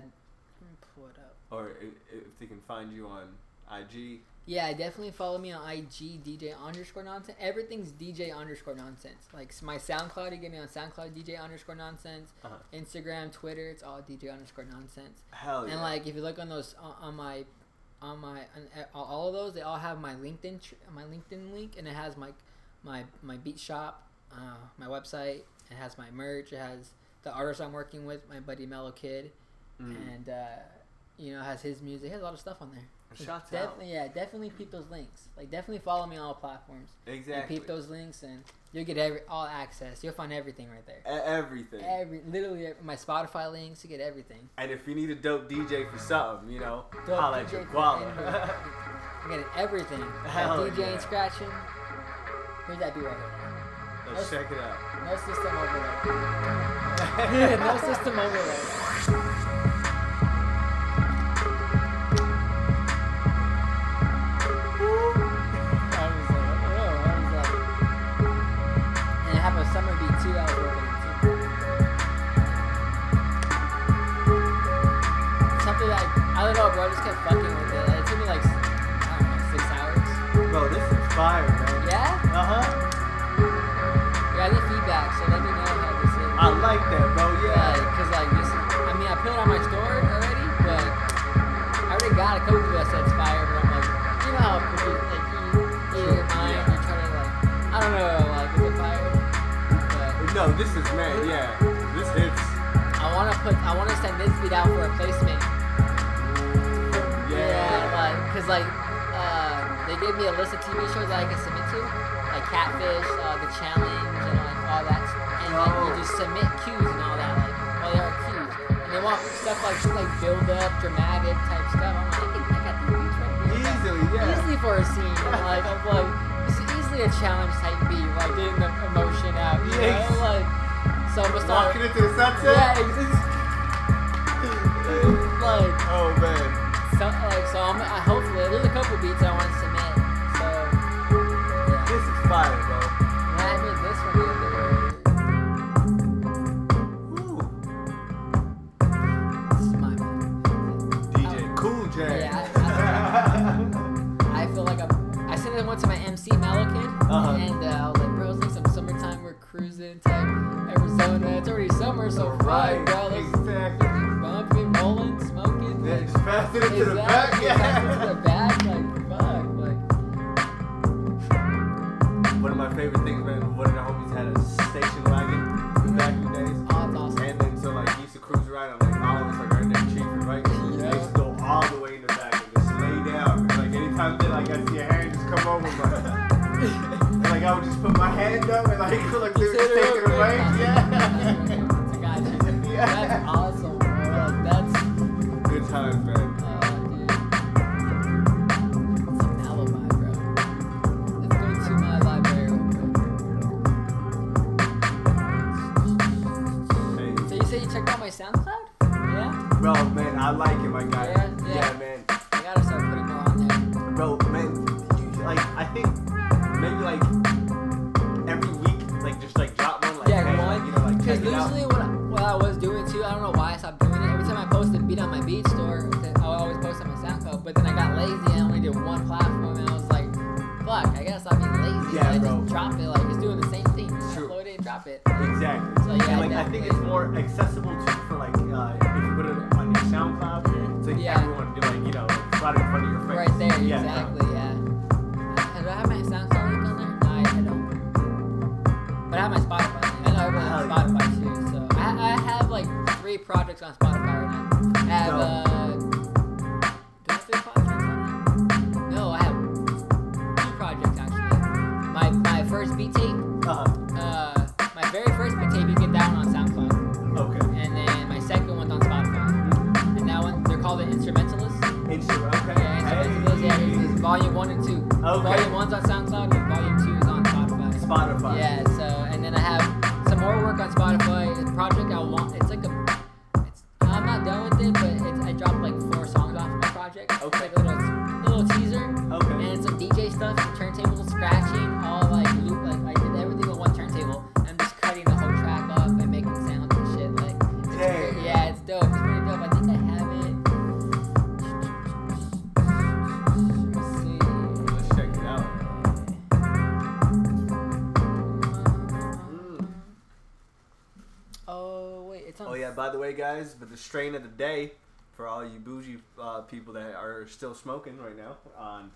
let me pull it up. Or if they can find you on IG. Yeah, definitely follow me on IG DJ underscore nonsense. Everything's DJ underscore nonsense. Like my SoundCloud, you get me on SoundCloud DJ underscore nonsense. Uh-huh. Instagram, Twitter, it's all DJ underscore nonsense. Hell yeah. And like if you look on those on, on my on my on, all of those, they all have my LinkedIn my LinkedIn link, and it has my my my beat shop, uh, my website. It has my merch. It has the artist I'm working with, my buddy Mellow Kid, Mhm. and uh, you know has his music. It has a lot of stuff on there. So Shouts out. definitely, yeah, definitely peep those links. Like definitely follow me on all platforms. And Exactly. peep those links, and you'll get every all access. You'll find everything right there. E- everything. Every literally my Spotify links, you get everything. and if you need a dope DJ for something, you know, Dope holla at DJ your guala. [laughs] I'm getting everything. Hell DJ yeah. ain't scratching. Here's that beat right here. Let's check it out. No system overload. no system overload. I was like, oh, I was like, and I have a summer beat too. I was working. Something like I don't know, bro. I just kept fucking with it. It took me like I don't know six hours. Bro, this is fire, like that, bro. Yeah, Yeah. cause like this, I mean, I put it on my store already, but I already got a couple that said it's fire, but I'm like, you know how people like you, you your mind, yeah. you try to like, I don't know, like is it fire? But No, this is man. Yeah. This hits. I want to put, I want to send this beat out for a placement. Yeah. like, cause like, uh, they gave me a list of TV shows that I can submit to, like Catfish, uh, The Challenge, and like all that, you just submit cues and all that, like, oh, there are cues, and they want stuff like just like build up, dramatic type stuff. I'm like, I, can, I got these beats right here. Easily, yeah. Easily for a scene, and like I'm like, this is easily a challenge type beat, like getting the emotion out, you Yes. know, like. So I'm gonna start. Walking into the sunset. Yeah, it's, it's, like Oh man. so, like, so I'm, I hopefully there's a couple beats I want to submit. So yeah. This is fire, bro. DJ Cool J. Yeah, I feel like I'm. I sent it one to my MC Kid, Uh-huh. and uh, I was like, bro, it's like some summertime. We're cruising to Arizona. It's already summer, so right. bro. Let's Exactly. bumping, rolling, smoking. Yeah, like, pass it into the back. exactly, to Yeah. the back, like fuck, like. One of my favorite things, man. One of the homies had a station wagon back in the days. Oh, it's awesome. And then so like he used to cruise around I would just put my hand up and like like they were just Consider taking it away. Yeah. I got you. [laughs] Yeah. That's awesome, bro. Like, that's Good times, man. uh, dude. It's an alibi, bro. Let's go to my usually what I, what I was doing too. I don't know why I stopped doing it. Every time I posted beat on my beat store, I always post on my SoundCloud. But then I got lazy and I only did one platform, and I was like, fuck, I gotta stop being lazy. Yeah, I bro. just drop it. Like it's doing the same thing. Just True. upload it and drop it. Exactly. So yeah, and, like. I think it's more accessible too for like uh, if you put it on your SoundCloud, to like yeah. everyone doing you know right in front of your face. Right there. Yeah, exactly. Yeah. yeah. Do I have my SoundCloud link on there? No, I don't. But I have my Spotify. I know everyone has Spotify three projects on Spotify right now. I have Dope. uh, do I have three projects on? No, I have two projects actually. My my first beat tape. Uh-huh. Uh, my very first beat tape you get that one on SoundCloud, Okay. and then my second one's on Spotify. And that one they're called the Instrumentalists. Instagram. Okay. Yeah, Instrumentalists. Yeah, it's, it's volume one and two. Okay. Volume one's on SoundCloud and volume two is on Spotify. Spotify. Yeah, so and then I have some more work on Spotify. Stuff, turntable scratching, all like loop. Like I did everything with one turntable. I'm just cutting the whole track up and making sounds and shit. Like, it's Dang. pretty- yeah, it's dope. It's pretty dope. I think I have it. Let's see. Let's check it out. Mm. Oh wait, it's on. Oh yeah. By the way, guys, but the strain of the day for all you bougie uh, people that are still smoking right now. On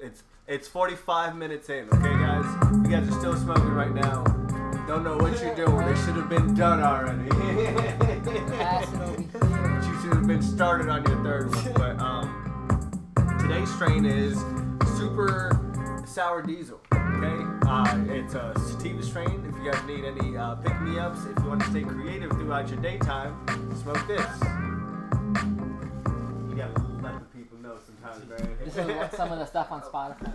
it's it's 45 minutes in. Okay, guys. You guys are still smoking right now. Don't know what you're doing. They should have been done already. [laughs] You should have been started on your third one. But um, today's strain is super sour diesel. Okay, uh, it's a sativa strain. If you guys need any uh, pick me ups, if you want to stay creative throughout your daytime, smoke this. Sometimes, man. This is what, some of the stuff on Spotify.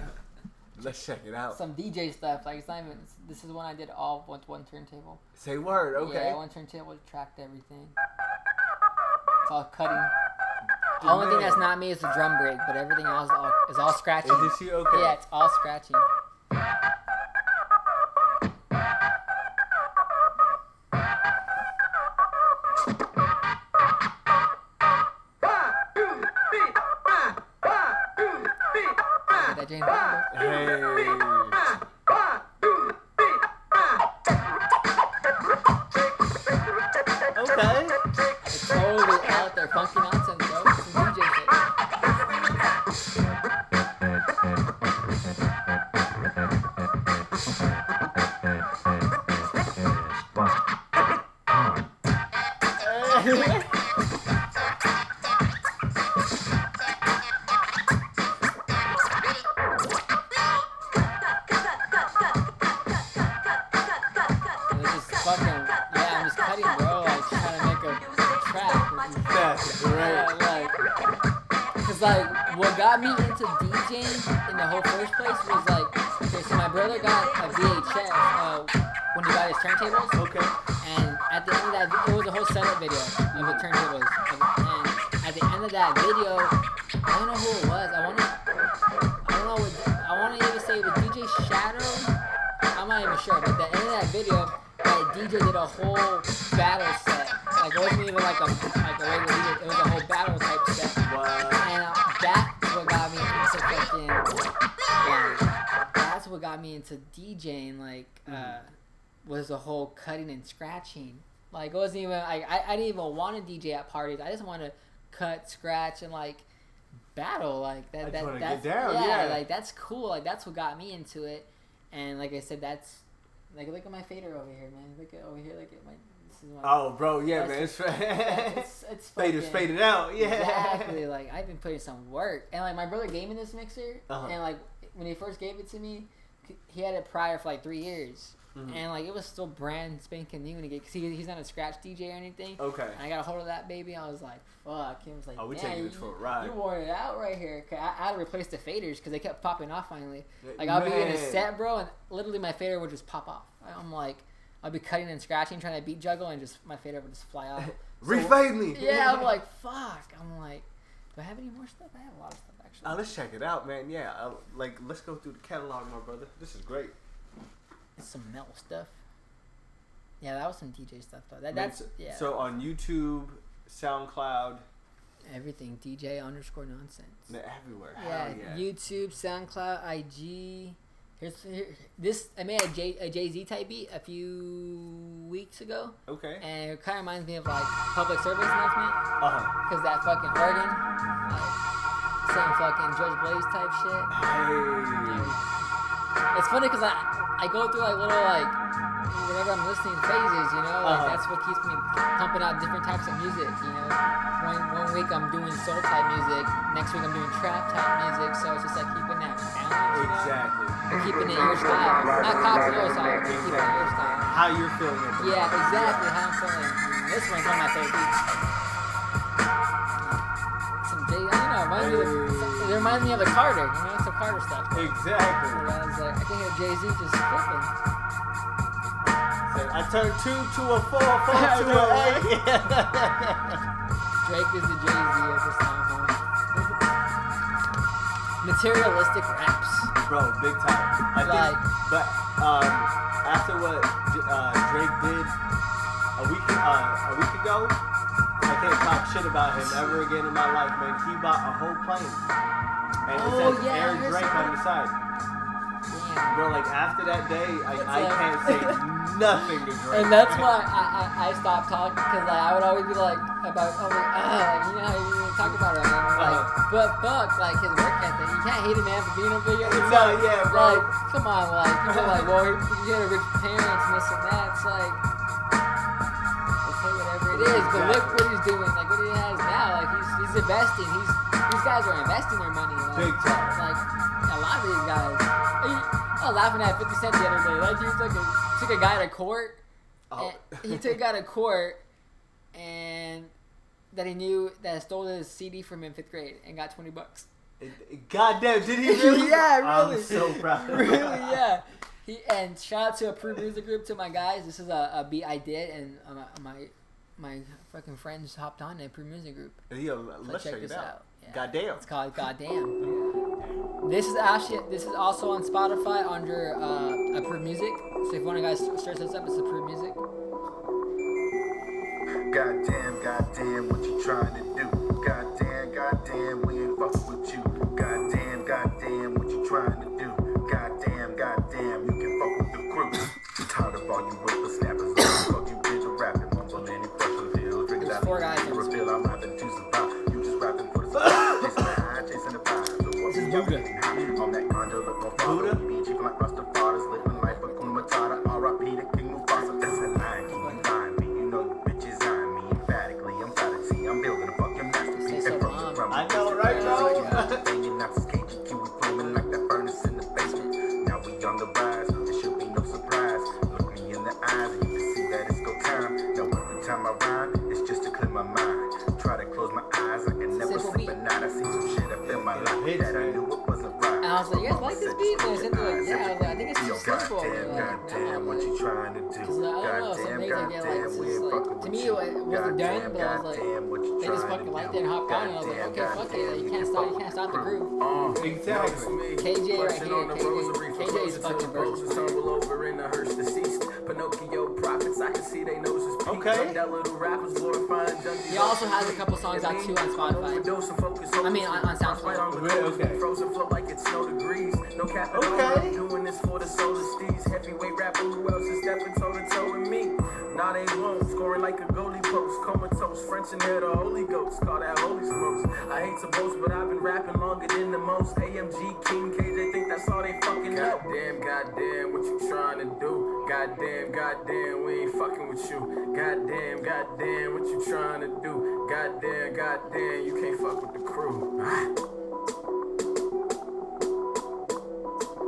Let's check it out. Some DJ stuff. Like it's not even. This is one I did all with one turntable. Say word, okay. Yeah, one turntable tracked everything. It's all cutting. The only thing that's not me is the drum break, but everything else all, is all scratching. Is this you? Okay. Yeah, it's all scratching. Look at that James Bond. Hey. Okay. It's totally out there, funky nonsense, brother got a VHS uh, when he got his turntables, Okay. and at the end of that, vi- it was a whole setup video of the turntables, and at the end of that video, I don't know who it was. I want to, I don't know what, I want to even say it was DJ Shadow. I'm not even sure, but at the end of that video, that DJ did a whole battle set. Like it wasn't even like a me into DJing. Like, uh, was the whole cutting and scratching. Like, it wasn't even. Like, I I didn't even want to DJ at parties. I just want to cut, scratch, and like battle. Like that. that that's down, yeah. Like that's cool. Like that's what got me into it. And like I said, that's like look at my fader over here, man. Look at over here. Look at my. This is my. Oh, bro, yeah, man. It's [laughs] it's, it's faded, fucking- faded out. Yeah. Exactly. [laughs] Like I've been putting some work, and like my brother gave me this mixer, Uh-huh. and like when he first gave it to me, he had it prior for like three years, Mhm. and like it was still brand spanking new when he get because he, he's not a scratch DJ or anything. Okay. And I got a hold of that baby. I was like, "Fuck!" He was like, Oh, we "Damn, taking you, this for a ride." You wore it out right here." I, I had to replace the faders because they kept popping off finally. Like I'll be in a set, bro, and literally my fader would just pop off. I'm like, I'll be cutting and scratching, trying to beat juggle, and just my fader would just fly off. [laughs] So- Refade me. yeah, I'm like, fuck. I'm like, do I have any more stuff? I have a lot of stuff. Uh, let's check it out, man. Yeah, uh, like let's go through the catalog, my brother. This is great. It's some metal stuff. Yeah, that was some DJ stuff though. That, that's so, yeah. so on YouTube, SoundCloud, everything DJ underscore nonsense. everywhere. Yeah, yeah. YouTube, SoundCloud, IG. Here's here, this. I made a Jay Z type beat a few weeks ago, Okay. and it kind of reminds me of like public service announcement, Uh huh. cause that fucking organ, like some fucking Just Blaze type shit. Hey. It's funny because I I go through like little like whenever I'm listening phases, you know, like Uh-huh. that's what keeps me pumping out different types of music. You know, one one week I'm doing soul type music, next week I'm doing trap type music. So it's just like keeping that balance. You know? Exactly. But keeping it your style, not copying your style, but keeping it your style. How you're feeling Yeah, exactly how I'm feeling. This one's one of my favorite me of, it reminds me of the Carter, you know, some Carter stuff. Exactly. I was like, I can hear Jay Z just flipping. I turned two to a four, four [laughs] to an eight. Drake is the Jay Z of this time, huh? Materialistic raps. Bro, big time. I think, but um, after what uh, Drake did a week uh, a week ago, I can't talk shit about him ever again in my life, man. He bought a whole plane, and it Oh, says yeah, I Air heard Drake on the side. Damn. Bro, like after that day, I, I like- can't say [laughs] nothing to Drake. And that's why I, I, I stopped talking because like, I would always be like about oh like ah you know how you talk about it and like Uh-huh. but fuck like his work ethic you can't hate a man for being a video [laughs] No, like, yeah, bro. like come on like people are like [laughs] well he, he had rich parents and this and that it's like it is but look what he's doing like what he has now like he's he's investing he's these guys are investing their money like, Big time. like a lot of these guys I was laughing at 50 Cent the other day that dude took a took a guy to court Oh. he took out of court and that he knew that stole his CD from him in fifth grade and got 20 bucks. God damn, did he [laughs] really? Yeah, really. I'm so proud. really, yeah. He and shout out to a pre music group to my guys. This is a, a beat I did and uh, my my fucking friends hopped on a pre music group. Yo, So let's check check it this out. out. Yeah. Goddamn. It's called Goddamn. This is actually this is also on Spotify under uh, Approved Music. So if one of to guys search this up, it's Approved Music. Goddamn, goddamn, what you trying to do? Goddamn, goddamn, we ain't fucking with you. Goddamn, goddamn, what you trying to do? So trying to do? Cause like, I don't know, some Goddamn, days I get like, goddamn, this we is ain't like, to me it wasn't done, but I was like, goddamn, what you they just fucking liked it and hopped on, and I was like, okay, fuck it, you you can't stop, you can't stop the with groove. Exactly. KJ right here, KJ, KJ is fucking verse. tumble over in the hearse deceased. Pinocchio prophets, I can see they noses peaked. Okay. That little rappers glorifying junkies. He also has a couple songs out too on Spotify. Overdose and focus I mean, on- on SoundCloud. Right on the Really? Okay. Frozen flow like it's no degrees. No cap. Okay. Doing this for the solar steez. Heavyweight rapper, who else is stepping toe to toe with me? Now they won't. Scoring like a goalie post. Comatose. French and hair, the Holy Ghost. Call that Holy Smokes. I hate to boast, but I've been rapping longer than the most. AMG, King, KJ think that's all they fucking know. Goddamn, goddamn, what you trying to do? Goddamn, goddamn, we ain't fucking with you. Goddamn, goddamn, what you trying to do? Goddamn, goddamn, you can't fuck with the crew.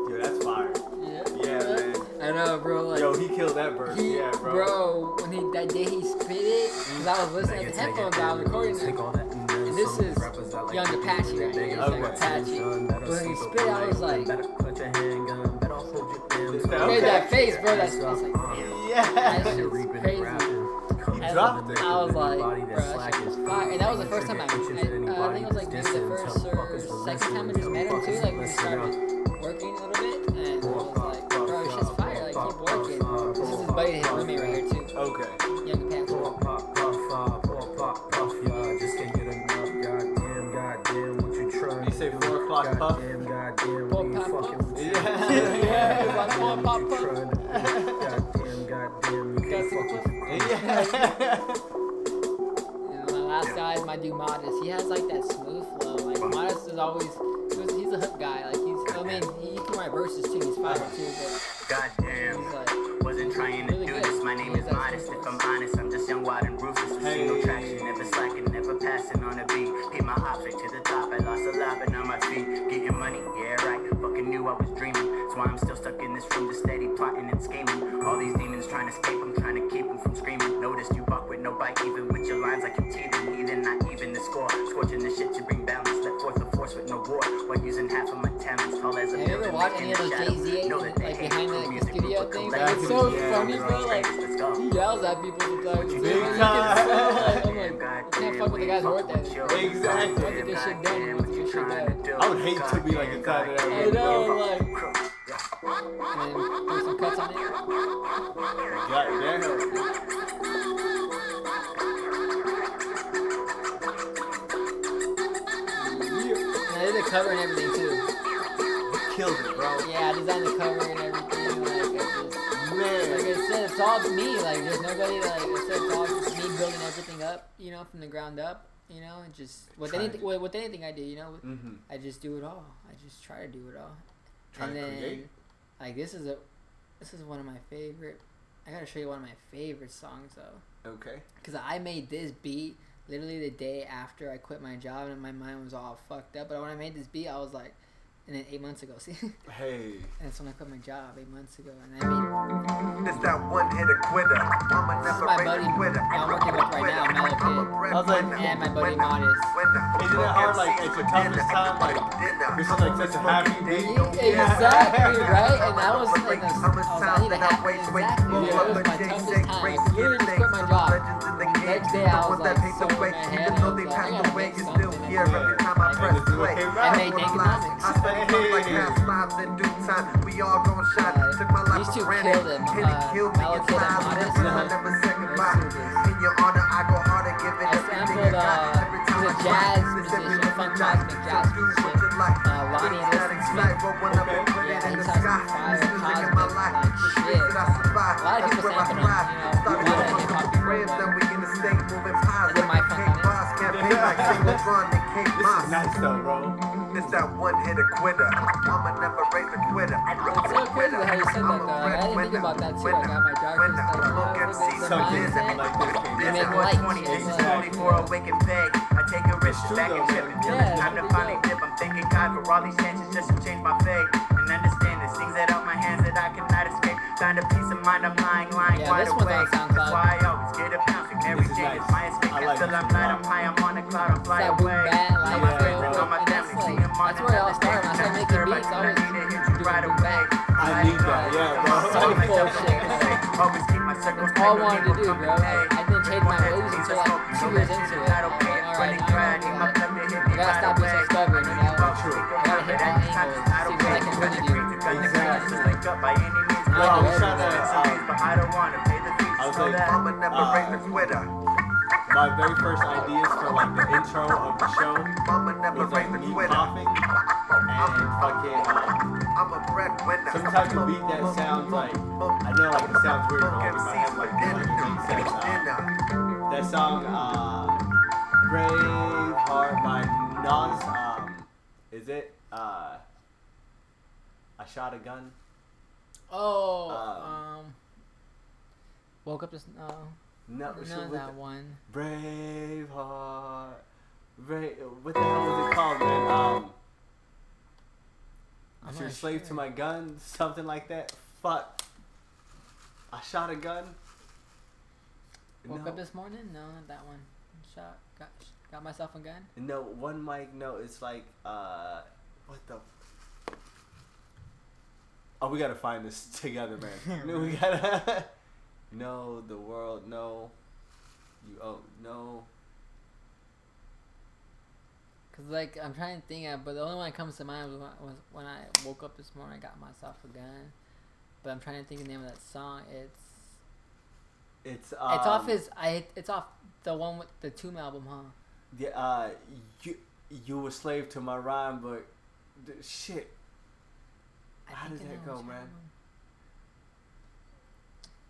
Yo, that's fire. Yeah, Yeah, man. I know, bro. Like, Yo, he killed that verse. he, yeah, bro. bro, when he that day he spit it, cause I was listening to the headphones, I was recording it. And this is Young Apache right here. Okay. like Apache. But when he spit, I was like, that- made okay. that face, bro. That's, that's like, damn. Yeah. That shit's crazy. He And dropped it. I was like, bro, that shit was fire. And that was the first time I, I, uh, I think it was like maybe the first or second time I just met him too. Like when we started working a little bit, This is his buddy, his roommate right here too, Okay. Young Apache. Let me say four o'clock puff. Goddamn, goddamn, Four we ain't pop fucking puff. with you. Yeah. Yeah, it's like four pop You puff. trying to do. Goddamn, goddamn, you can't fuck with the Yeah. And [laughs] my last guy is my dude Modest. He has like that smooth flow. Like Modest is always he was, he's a hook guy. Like he's I mean he can write verses too. He's five or two, but Goddamn. he's like Wasn't trying to do this. My name is modest. If I'm honest, I'm just young, wild, and ruthless. See no traction, never slacking, never passing on a beat. Hit my straight to the top. I lost a lot, but on my feet. Getting money, yeah, right. Fucking knew I was dreaming. That's why I'm still stuck in this room, just steady plotting and scheming. All these demons trying to escape, I'm trying to keep them from screaming. Noticed you buck with no bite, even with your lines like you teething. Heathen, not even the score. Scorching the shit to bring balance. Let forth the force with no war. While using half of my talents, tall as a building, making the shadow. Know that they like hate behind the but things? Like, it's so funny, bro. Like he yells at people sometimes. Big time. like, I'm like, [laughs] you can't fuck with the guy's work ethic. Exactly. He wants to get shit done. He wants to get shit done. I would hate to be like inside of that. I know, like, and then do some cuts on it. Goddamn. And I did the cover and everything too. Killed it, bro. Yeah, I designed the cover and everything. It's all me. Like, there's nobody. Like it's all just me building everything up. You know, from the ground up. You know, and just with Trying anything, with, with anything I do, you know, with, Mm-hmm. I just do it all. I just try to do it all. Trying and to then, create. like this is a, this is one of my favorite. I gotta show you one of my favorite songs though, Okay. because I made this beat literally the day after I quit my job and my mind was all fucked up. But when I made this beat, I was like, and then eight months ago, [laughs] see, Hey. and Hey. that's when I quit my job eight months ago, and I mean. It's that one hitter quitter. I'ma This is never my buddy quitter. I'm working with right now, Mellow Kid. I'm a I was like- breadwinner. and my buddy Modest. Winner. Isn't it hard, like, at your toughest time, like, this is like such a happy beat? Exactly right, and that was like the, I was I need to have exactly. Yeah, it was my toughest time. Like, literally just quit my job. Next day I was like so in my head. I was like, I gotta make something. Here every time I And press this is what play. came I out. I spent my like past lives in due time. We all gon' shine. Took my life for granted. it, Hit uh, it, killed me in and style. I never said goodbye. Let's do this. In your honor, I go harder, give it everything I got. uh, Every time I jazz try, this every musician, funk cosmic jazz So do what musician. you like. Uh, Lonnie Things that Liston excite, Smith. roll one up and Okay. Yeah, the he's sky. fire, music in my cosmic, like shit. streets that I survive. A lot of people sampling him, you know, Started a lot off of on hip-hop some people, cribs, but- then we in the state moving pies. I did my funk on it. Boss, campaign like Single Run and King This is nice though, bro. This that one hitter quitter. I'ma never rate the quitter. It's so crazy how you said that though. I didn't think about that too. I got my darkest like, know, the So mindset. Like this You make This lights. 20, this is only for a wake and beg. I take a risk, back and though, trip man. until Yeah, it's time to finally dip. I'm thanking God for all these chances just to change my fate. And understand there's things that out my hands that I cannot escape. Find a peace of mind, I'm lying, lying Yeah, wide this awake. That's why I always get a. And every This day is my escape. Until I'm light. I'm high, I'm on a cloud, I'm fly that boom away. That's where it all another started. I started making beats, I I was need to hit you doing right away. I need that, yeah, bro. Soul bullshit. Always keep my circles That's all I wanted to don't do, keep bro. them Like, I didn't change my ways until like two years into it. I'm like, alright, now I gotta, I gotta stop being so stubborn, you know? I gotta hit all angles, see what I can really do. Bro, I was trying to, um, I don't wanna pay the fees. I was so like, that- I'ma never Uh, rate the quitter. My very first ideas for like the intro of the show I'ma never was like me quitter. coughing and fucking um, I'm a breadwinner. some type of beat that sounds like I know like it sounds weird, but like in my head like, like it makes sense. Uh, that song, uh, Brave Heart by Nas. Um, is it? Uh, I shot a gun. Oh, Um, um, woke up this, no, No, shit, what that one. Brave Heart. Brave. What the hell was it called, man? Um, I'm you're a slave sure. to my gun, something like that. Fuck. I shot a gun. Woke no, up this morning? No, not that one. Shot, got, got myself a gun. no, one mic. No, it's like uh, what the. Oh, we gotta find this [laughs] together, man. [laughs] we gotta. [laughs] no, the world. No. You. Oh no. Cause like I'm trying to think of, but the only one that comes to mind was when, was when I woke up this morning. I got myself a gun, but I'm trying to think of the name of that song. It's It's. Um, it's off his I it's off the one with the Tomb album, huh? Yeah. Uh, you. You a slave to my rhyme, but d- shit. I How does that go, man?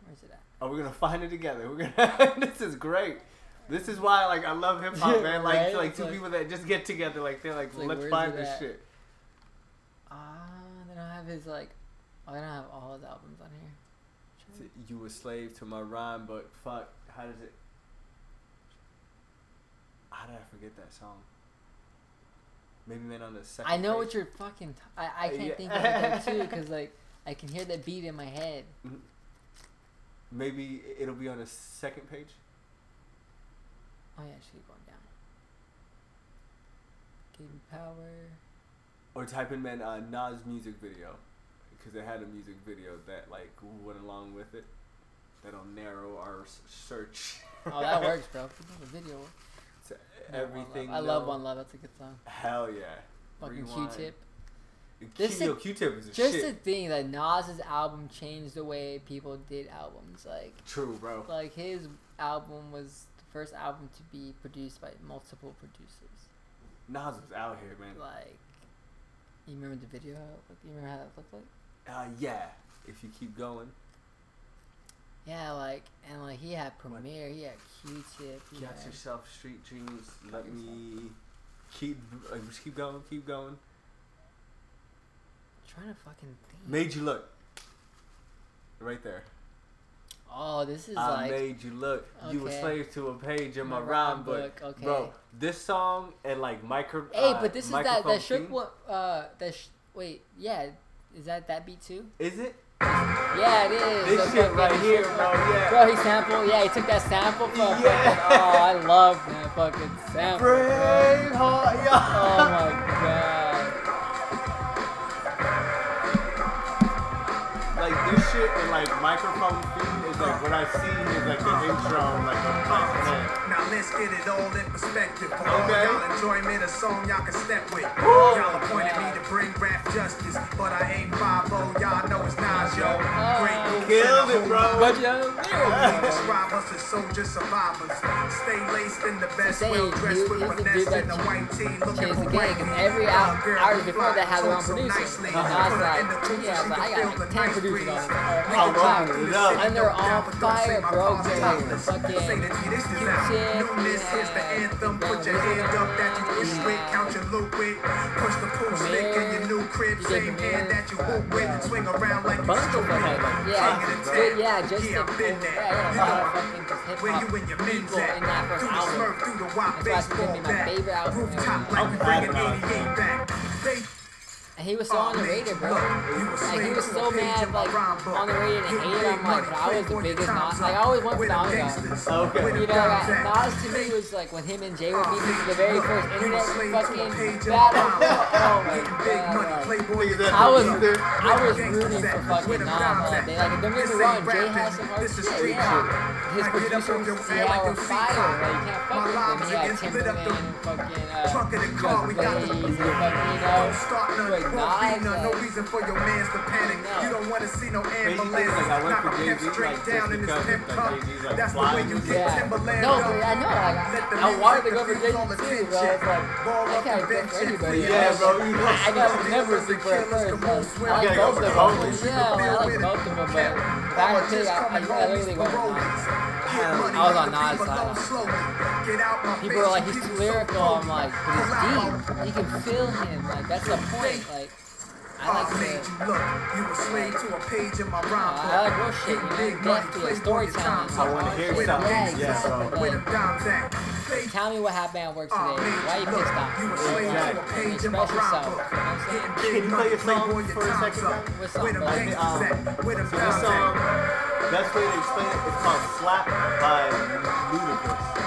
Where's it at? Oh, we're gonna find it together. We're gonna. [laughs] this is great. This is why, like, I love hip hop, [laughs] man. Like, Right? like It's two like- people that just get together, like, they're like, like, let's find this at? shit. Ah, they don't have his like. Oh, they don't have all his albums on here. You a slave to my rhyme, but fuck, how does it? How did I forget that song? Maybe man on the second. I know page? what you're fucking. T- I I can't Yeah. think of it too [laughs] because like I can hear that beat in my head. Maybe it'll be on the second page. Oh yeah, she's going down. Me power. Or type in man uh, Nas music video, because they had a music video that like went along with it. That'll narrow our search. Oh, that [laughs] works, bro. The video. to One everything. I love. One Love. That's a good song. Hell yeah. Fucking Q-Tip. This yo, Q-Tip is a Just shit. the thing that Nas's album changed the way people did albums. Like, True, bro. like his album was the first album to be produced by multiple producers. Nas was out here, man. Like, you remember the video? You remember how that looked like? Uh, yeah. If you keep going, Yeah, like, and like he had Premier, he had Q-Tip, he got had yourself street dreams. Let me keep, uh, just keep going, keep going. Trying to fucking think. Made you look. Right there. oh, this is I like made you look. You were slave to a page in my, My rhyme book. book, okay. Bro, this song and like micro. Hey, uh, but this is that that shook one. Uh, that sh- wait, yeah, is that that beat too? Is it? Yeah, it is. This The shit right here, bro. Yeah. Bro, he sampled. Yeah, he took that sample from. Yeah. Fucking, oh, I love that fucking sample. Braveheart, yo. Oh my god. Shit and like microphone feed is like what I see is like the intro, like a like. Now let's get it all in perspective. For all Okay. y'all enjoyment, a song y'all can step with. Oh y'all my appointed me to bring rap justice, but I ain't 5 Y'all know it's Nas, yo. Great groups Killed and a it, whole bro. But yo, yeah. Describe us as soldier survivors. Stay laced in the best, saying, well dressed with he's the finesse dude that in the white tee. Looking for the game, white 'cause every al- girl, artist you before fly that had their own producer. nicely. And Nas Put her like, in the yeah, but I got like the 10 producers on it. Make I'm it drop rolling through it the up. city, And they're no on doubt, but don't say fire, bro. car's Jay, topless. fucking Say that G, this is out. Q-Tip, here's the yeah, anthem. Put your Bang hand up that you wish with. yeah. Count your loot with. Push the pool stick in your new crib. Same Premier. hand that you hoop with. Swing around like you bunch of stupid. yeah, King of the good, yeah, just Yeah, the been yeah, there. yeah, You know of fucking just hip where you and your men's people at. in that first Through the album. smurf, through the wop, That's why it's gonna baseball be my bat. favorite Rooftop ever. like we bringing I'm 88 back. They And he was so underrated, bro. Look, you a Like he was so a page mad, like rhyme book. underrated and Getting hated. big I'm like, but I was the biggest your Nas. Like I always wanted With the them underdog. gangsters, Okay. You know, dimes like, at. Nas to me was like when him and Jay were beefing the very first internet slave to a fucking battle. my rhyme book. [laughs] Oh my Getting big money, god. playboy, your Niggas I was time's up. Either- I was rooting for fucking With them Nas dimes all day. Like don't get This me wrong, ain't Jay has some hard this is shit. street Yeah. Shit. His I get up on producers your yeah, ass your feet fire. hot. Like you can't fuck My with them. lives He had against lit up the Timberland, fucking uh, trunk of the Just car. We got the Blaze, and fucking you Don't know. start none, But won't be Nas, none. No reason for your mans to panic. You don't want to see no ambulance. is, like, Knock a pimp straight down in his because, pimp cup. That's the way you get Yeah. Timberland No, I know. Like, I, I wanted to go for Jay all the too, bro. tension. It's like Ball I up can't and bench for anybody. Yeah, bro, you I, I got never think for it first. Like, I like gotta both of them. Yeah, I like both of them, but I had to pick, I, I, I literally went with Nas. I was on Nas' side. People were like, he's too lyrical. I'm like, but he's deep. You can feel him. Like that's the point. Like I like I made the. you look. You a slave to a page in my rhyme book. I like real shit, you know, Getting big depth to it, playboy, your storytelling. I wanna hear Where them something. gangsters Yeah, at? bro. Where them dimes at? Tell me what happened at work I today. Why you you pissed off? You a slave to a Exactly. page in my Express rhyme yourself. book. You know what I'm saying? Getting Can you play money, a song playboy, your for a time's second, up. What song, Where them bro? Um, at? Where them this dimes song, at? Best way to explain it's called Slap by Ludacris.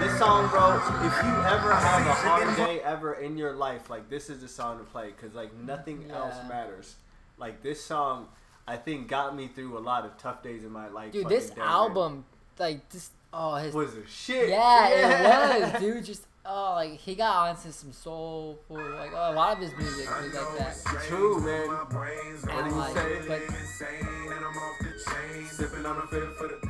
This song, bro, if you ever have a hard day ever in your life, like this is the song to play because like nothing else matters. Like this song, I think got me through a lot of tough days in my life. Dude, this album, like this, oh his. was a shit. Yeah, it was, dude. Just oh, like he got onto some soulful, like oh, a lot of his music was like that. True, man. And you like, but Sipping on a fifth for the.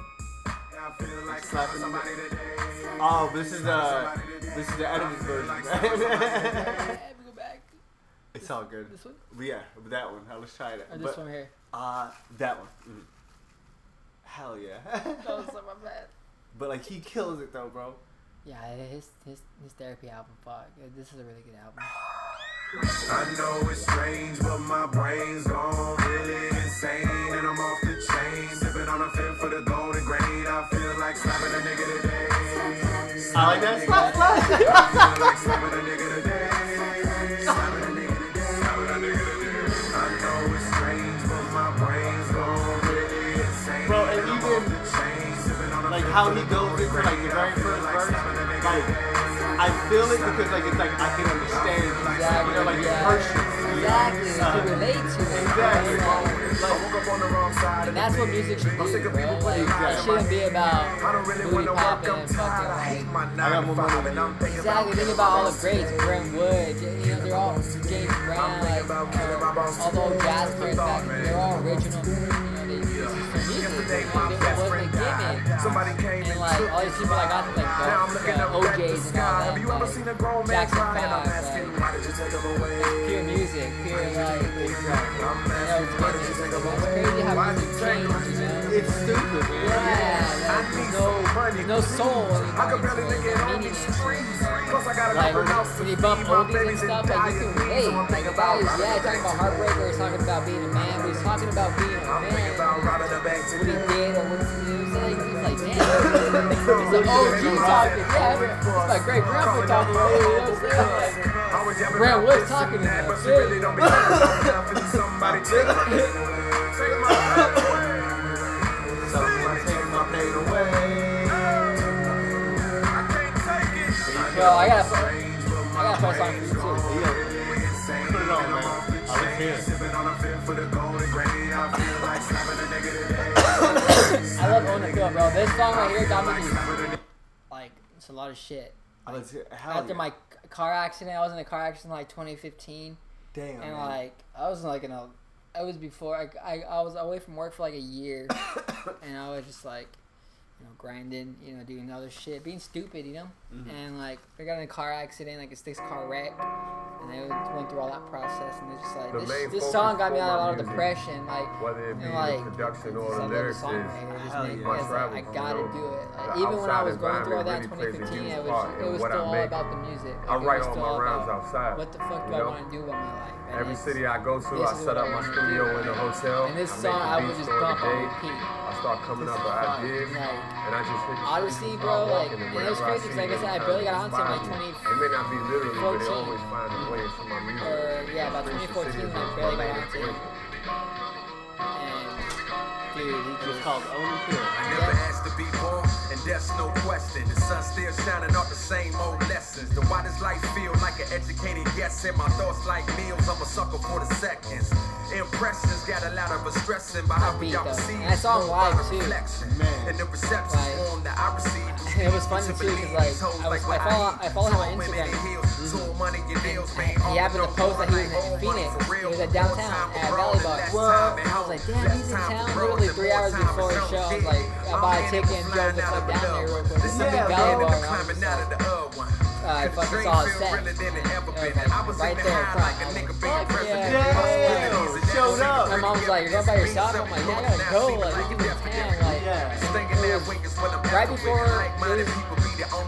Slapping the- Oh, this is uh, this is the edited version. Yeah, we [laughs] go back. it's all good. This one But yeah, that one. Let's try it. or this But, one here? Uh, that one. Mm. Hell yeah. That was [laughs] so my bad. but like he kills it though, bro. Yeah, his his his therapy album. Fuck, uh, this is a really good album. I know it's strange, but my brain's gone really insane. And I'm off the chain, sipping on a fifth for the golden grain. I feel like slapping a nigga today. I like that. Slap, slap. I feel like slapping a nigga today. Slapping a nigga today. Slapping a nigga today. I know it's strange, but my brain's gone really insane. Bro, and even, off the chain, sipping on a like how he goes into like the very I feel first like verse, slapping a nigga like today. I feel it because like it's like I can understand. Exactly. You know, like yeah. harshness. Exactly. You can relate to it. Exactly. Like, I woke up on the wrong side and that's what music should of bro. Like, putting it shouldn't be about I don't really booty want to work. popping and fucking like. hate my I got nine to more money and I'm thinking Exactly. Think about all the greats, Brent Wood, you know, they're all James Brown, like, uh, all the old jazz players back, they're all original. For music. Yesterday, You know, my best it wasn't a friend died. Somebody came And like took all these people like got to like Now I'm looking the up uh, at the OJ's and all sky. that. Have you ever seen a grown man Jackson cry? And I'm Five, asking, why did you take him away? pure music, pure like, it's I'm asking, why did you take him away? crazy how Why did music you take him changes, you know? It's stupid, man. There's no soul anymore. I could barely make it on these streets. Plus, I got a Like, to when you bump oldies and stuff, like, you can relate. needs. So I'm Like, the guy about is, yeah, talking about heartbreaker, he's talking about being a man, but he's talking about being a I'm thinking man. about robbing the bank What he did or what, what I'm? He's like, damn. He's like, oh, G talking. Yeah, it's my great grandpa talking. You know what I'm saying? Like, I was yapping about Wood's talking to that, that, but she really don't be caring about nothing. Somebody take [laughs] it. Yo, I gotta, I gotta play a song for you too. Yeah. Put it on, man. I here. Sipping on a fifth for the. I like slapping a nigga today. I love Own Appeal, bro. This song right here got me just, like, it's a lot of shit. Hell After yeah. my car accident, I was in a car accident like 2015. Damn. And man. like I was like in a, I was before I, I, I was away from work for like a year, [coughs] and I was just like, you know, grinding, you know, doing other shit, being stupid, you know. Mm-hmm. And like I got in a car accident, like a six car wreck, and I went through all that process, and it's just like The this, this song got me out of a lot of depression, like. Whether it be And like, the production or just the I love the lyrics song is right. It just Hell yeah. it's like, I gotta know, do it. Like, even when I was going through all that in really 2015, it was, it was still all make. about the music. I Like, it write was all still my all rhymes outside. What the fuck do I want to do with my life? And Every city I go to, I set up my studio in a hotel. And this I song I the would beats just during bump on day. repeat. I start coming This up is with ideas, Like, and I just hit the Oddisee, streets and bro, like, and and it was crazy I crazy 'cause see like I said, I barely got it onto it, like, inspires me. 20 It may not be literally, but they 14. always find a way into my music. Or, yeah, about Prince 2014 City when I is barely got onto it. And, dude, he just, called Own the and that's no question. The sun still shining off the same old lessons. The why does life feel like an educated guess? And my thoughts like meals, I'm a sucker for the seconds. Impressions got a lot of us stressing by how That we beat, all though. receive. And I saw live, too. Man. And the reception Like, form that I receive. it was funny too because like I was I follow I follow him on Instagram. Mm-hmm. He happened to post that he was in Phoenix. He was at downtown at Valley Bar. I was like, damn, he's in town. Literally three hours before his show, I was like, I bought a ticket and drove the fuck down there real quick. This is a big Valley Bar. and I was just like, uh, I fucking saw his set. Was right there in front. I was like, fuck yeah. Showed up. My mom was like, you're going by yourself? I'm like, yeah, I gotta go. Like, he's in town. Like, Yeah. right before his,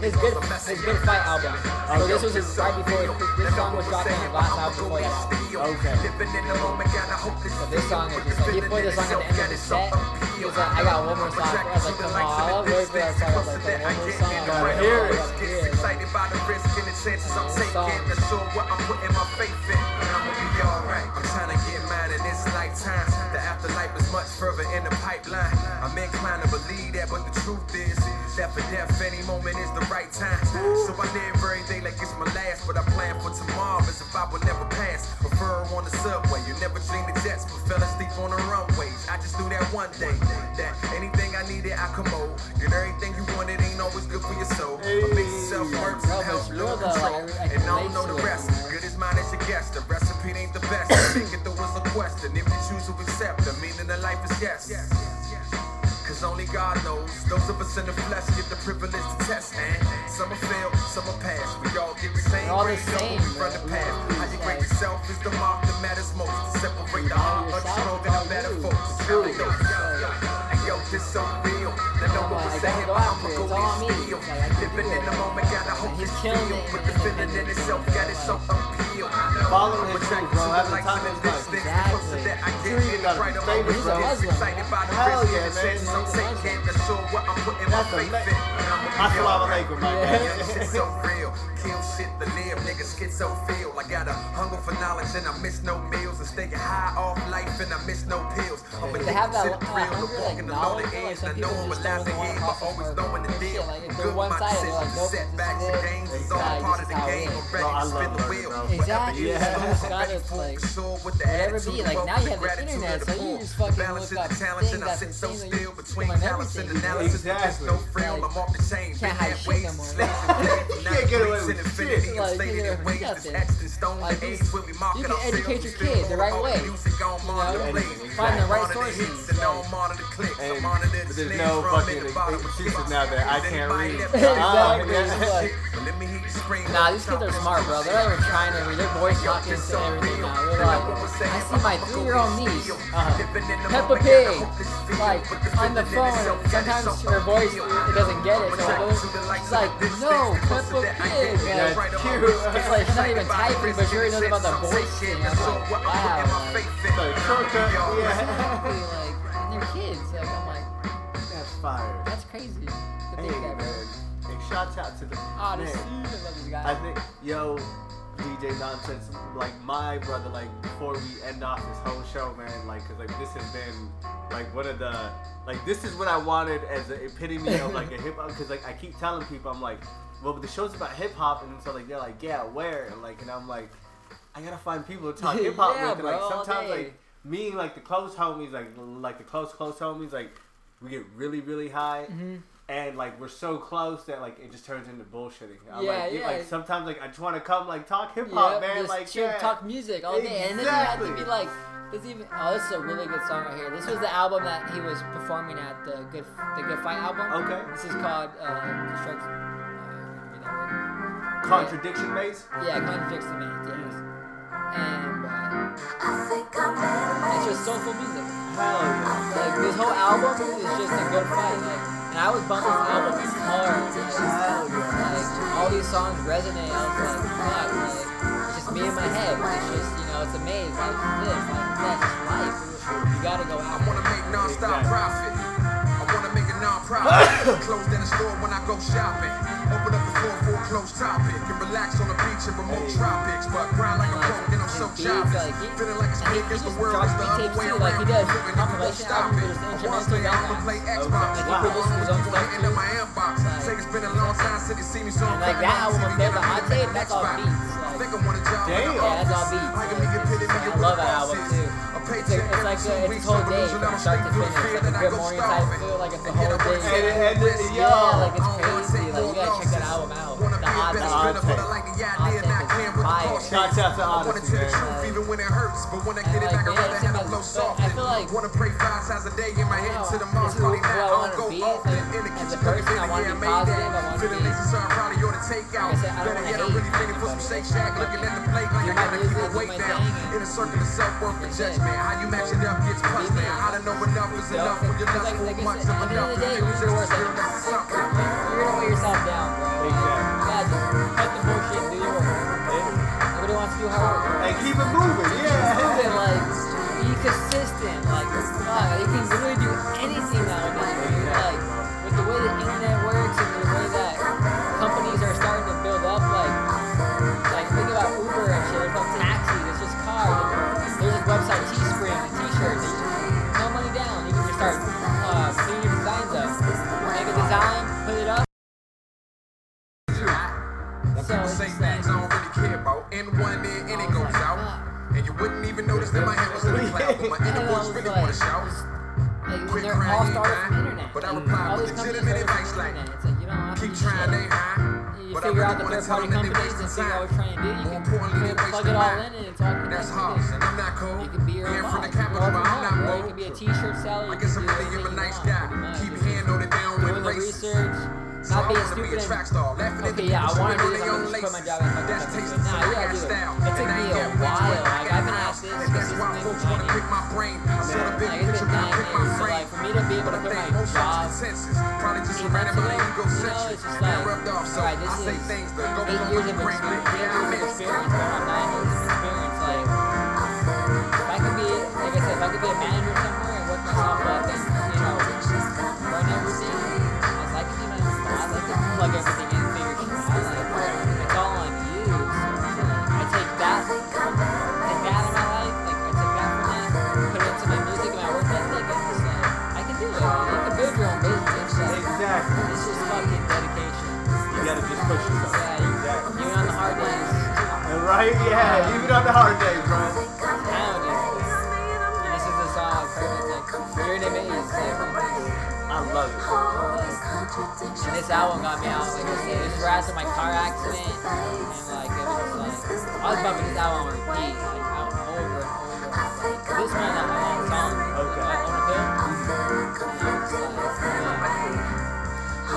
his good his good fight album. So this was his right before this song was dropped on his last album before that. Okay. So this song is just like he played this song at the end of his set. He was like, I got one more song. I was like, come on, I love waiting for that song. I was like, one more song. I Gotta hear it. it. Excited by the risk and the chances I'm taking. To show what I'm putting my faith in. And I'ma be alright. Lifetime. The afterlife is much further in the pipeline. I'm inclined to believe that, but the truth is that for death, any moment is the right time. So I live every day like it's my last, but I plan for tomorrow as if I would never pass. Prefer on the subway. You never dream the jets, but fell asleep on the runways. I just knew that one day that anything I needed, I commode. And everything you wanted ain't always good for your soul. But makes yourself works Bro, and but helps it's build real though, control. like, I- I And I don't know the rest. Good mine as your guess. The recipe ain't the best. Thinking there was a question. If you choose to accept, the meaning of life is yes. Cause only God knows. Those of us in the flesh get the privilege to test, man. Some will fail, some will pass. We all get the same all grade, know same, we run the path. How you grade yourself is the mark that matters most. To separate the heart strong and it's all the better you. folks. It's How you. they know. And yo, this so real. Now know what we're saying, go but after I'ma it. go It's all this me. feel. Like, Living in the moment, gotta hope killing feel. But the feeling in itself got it so appeal. Follow his moves, bro. to the Have the lights time the his life. Exactly. I You get, even in got a famous moments. He's a Gets Muslim. excited by the Hell yeah, man. Some a say can't assure what I'm putting my a faith in. I'ma be Assalamu alright. alaikum, my Yeah. man. Yeah, shit so real. Kill shit, the live, nigga, schizo feel. I got a hunger for knowledge and I miss no meals. And staying high off life and I miss no pills. I'm They have that, addicted to the hunger, like, walking the like, I know I'm just alive don't to wanna head, cross but always over knowing the deal. like, if they're Good with my one-sided, they're like, decisions, nope, this is setbacks it. and gains. It's all Exactly, part of this the is how it game. is. I'm Bro, I ready to spin love the learning, wheel. bro. Exactly. Yeah. You just I'm gotta ready for like the sword with the whatever attitude be of like now wealth, you have the gratitude internet, of so the you poor. just fucking Balance look up the talents things and I that's sit so insane. still You between learn callous and everything. analysis. There's Exactly. no frill. I'm off the chain. Can't Been hide that shit way no more. since slaves. [laughs] You can't get away with Infinity shit. of Like, you stated can in ways do that's nothing. etched in stone. Like, The you- age when we market you can ourselves, educate we your still kid the hold right on way. Music on monitor know? plays. Anything, Find the On right monitor sources. hits and monitor clicks. Monitor the there's no fucking in the bottom of excuses now that I can't read. [laughs] Exactly. [laughs] yeah. It's like- But let me hear you scream. Nah, these kids are smart, bro. They're not even trying to read. Their voice talking to everything now. They're like, I see my three-year-old niece, uh, Peppa Pig, like on the phone. Sometimes her voice it doesn't get it, so it goes, she's like, no, Peppa Pig. That's Like, cute. it's like she's not even typing, but she already knows about the voice thing. I'm like, wow. Like, Like, shortcut, [laughs] yeah. exactly, like, and they're kids. Like, I'm like, That's fire. that's crazy to Hey, think that, bro. Shouts out to the Oh, man. Love guy. I think, yo, DJ Nonsense, like my brother, like before we end off this whole show, man, like, cause like this has been like one of the, like this is what I wanted as an epitome of like a hip hop, cause like I keep telling people, I'm like, well, but the show's about hip hop, and so like they're like, yeah, where, and like, and I'm like, I gotta find people to talk hip [laughs] hop Yeah, with, and like sometimes like me like the close homies, like like the close close homies, like we get really really high. Mhm. And like we're so close that like it just turns into bullshitting. I'm Yeah, like, yeah. like sometimes like I just want to come like talk hip hop, Yep, man. just Like chill, yeah. talk music all day, and it doesn't have to Exactly. be like. This even oh, this is a really good song right here. This was the album that he was performing at the good the Good Fight album. Okay. This is called uh, Construct. Uh, read that word. Contradiction maze. Yeah, contradicts the man. Yes. And uh, it's just soulful music. Hell yeah. Like this whole album is just a good fight. Like, and I was bumping this album hard. Like, Hell yeah. like all these songs resonate. I was like, fuck, like it's just me in my head. It's just you know, it's a maze. Life this, life is that, just life. You gotta go out. I wanna make non-stop Exactly. profit. I wanna non-profit. Closed in the store when I go shopping. Open up the floor for a closed topic. And relax on the beach in remote tropics. But grind like a pro, and I'm so jobless. like, Feeling like it's and he- big he as the world is the other way around. like he does Feeling you won't compilation stop it. there's I wanna instrumentals stay on out that. and play Okay. Xbox. Like, Wow. produces his own stuff Waiting in too. my inbox. Like- Say it's been a long time since you see me so like that album up there, the hot tape, that's all beats. I think I want a job. Damn. Yeah, that's all beats. I can make it I with love that album too. A It's, it's like a, it's his whole day from start to finish. through Like a good morning type feel, like it's the whole day. take And- and- Yeah, like it's crazy. Like you gotta check that album out. Wanna The odd better Shouts out to I wanna Oddisee, tell the man. truth even when it hurts, but when I And get it like, back, I'd yeah, rather it's in have my- a blow but soft. I feel like- Wanna pray five times a day in my head to the This mosque, is probably who I not. wanna I'll go be. often Like, in the as a kitchen, person, cooking, I wanna yeah, be made positive, that. I wanna Feeling be- lazy, so I probably ought to take out. Like I said, I don't Better wanna yet, I'm hate really feeling for some anybody. Shake Shack, looking at the plate like Do I my gotta keep music, my do weight my down. thing, In a circle of self-worth and That's it. judgment, how you match it up gets punched Be me. down. How to know enough is Dope. enough when you're Because not like, too like I much said, of at the end enough. of the day, You who's just the worst feel enemy? like something. You're gonna weigh [laughs] yourself down, bro. Like, Exactly. Yeah, just cut the bullshit and do your work. Wants to do. And keep it moving. Yeah. Move it, like, be consistent. Like, fuck, you can literally do anything nowadays. dude. Like, with the way the internet works and the way that companies are starting to build up, like, like think about Uber and shit. There's no taxis. It's just cars. There's a website, Teespring, T-shirts. and you- was really like, wanna shout. just- like, Quit they're all started from internet. But I reply with legitimate advice like, internet. It's like you don't to Keep trying, they eh, high. You But I figure really out the third party them companies and wasting what you're trying to do. You More can, importantly, you they can plug wasting it all in and all connected. That's Hobbs, and I'm not cold. You can be your Being own from the capital, but I'm not home, bro. You can be a t-shirt seller. I guess I'm really a nice guy. Keep just handling it down with Doing the races. research, not I being stupid. a track star, laughing Okay, yeah, I want to do this. I'm gonna quit my job and fucking That's come tasting into it. Nah, you gotta do it. It took me a while. I Like, I've been at this And that's why consistently folks for wanna nine pick my brain. I saw the big Like, it's been nine years, so like for me to be able to But I quit think my job functions senses probably just eight months ago, you know, it's just like, alright, I this say is things that go eight years of brain. experience, Yeah, eight I years of experience, going on nine years gotta just push yourself. Yeah, Exactly. even on the hard days. Right? Yeah. Even on the hard days, bro. Nowadays. And this is the song, perfect. Like, amaze. I love it. and this album got me out. Like this was after my car accident. And like, it was like, I was bumping this album on repeat. Like, over and over. This one, that one song. Okay. Like, on a pill.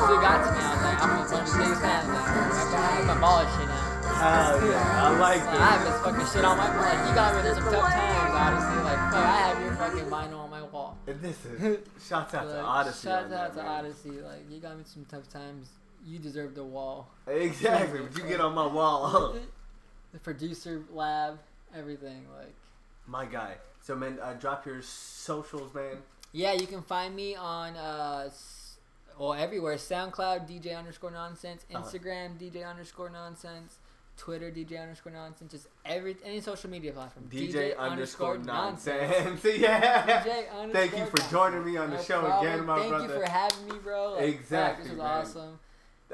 It got to me. I was like, I'm one of the biggest fans now. I have my ball shit now. Hell yeah. I like Like, I have this fucking shit on my wall. like you got me through some tough times, honestly. Like fuck, I have your fucking vinyl on my wall. And This is shouts out to Oddisee. Shout on out to. Oddisee. Like you got me through some tough times. You deserve the wall. Exactly. But you get on my wall. [laughs] the producer lab, everything. Like my guy. So man, uh, drop your socials, man. yeah, you can find me on uh well everywhere. SoundCloud DJ underscore nonsense, Uh-huh. Instagram DJ underscore nonsense. Twitter DJ underscore nonsense, just every any social media platform. DJ, underscore nonsense. [laughs] yeah. DJ Thank you for joining me on the No show problem. again, my Thank brother. Thank you for having me, bro. Like, fuck, Exactly, This was man. awesome.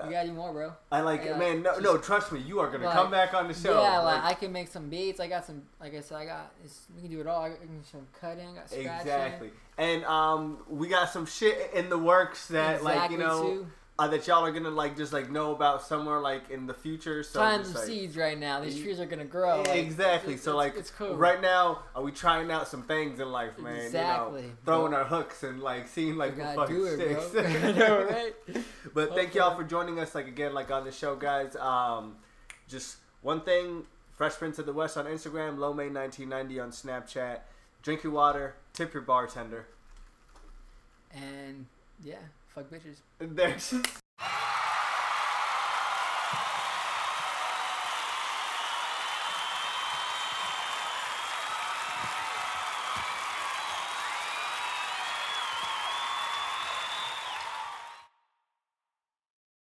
You got any more, bro? I like it, man. No, no, trust me, you are gonna like, come back on the show. Yeah, like, Like, I can make some beats. I got some, like I said, I got. It's, we can do it all. I can do some cutting. Got scratching. exactly. And um, we got some shit in the works that, like, you know, too. Uh, that y'all are gonna like just like know about somewhere like in the future. So Planting like, seeds right now. These trees are gonna grow. like, exactly. it's- so it's- like it's cool. right now, are we trying out some things in life, man? Exactly, You know, throwing bro. our hooks and like seeing like gotta fucking it, sticks. bro. [laughs] [laughs] I know, right? but thank y'all for joining us like again like on the show, guys. Um, just one thing: Fresh Prince of the West on Instagram, Low May 1990 on Snapchat. Drink your water. Tip your bartender. And yeah, fuck bitches. There's.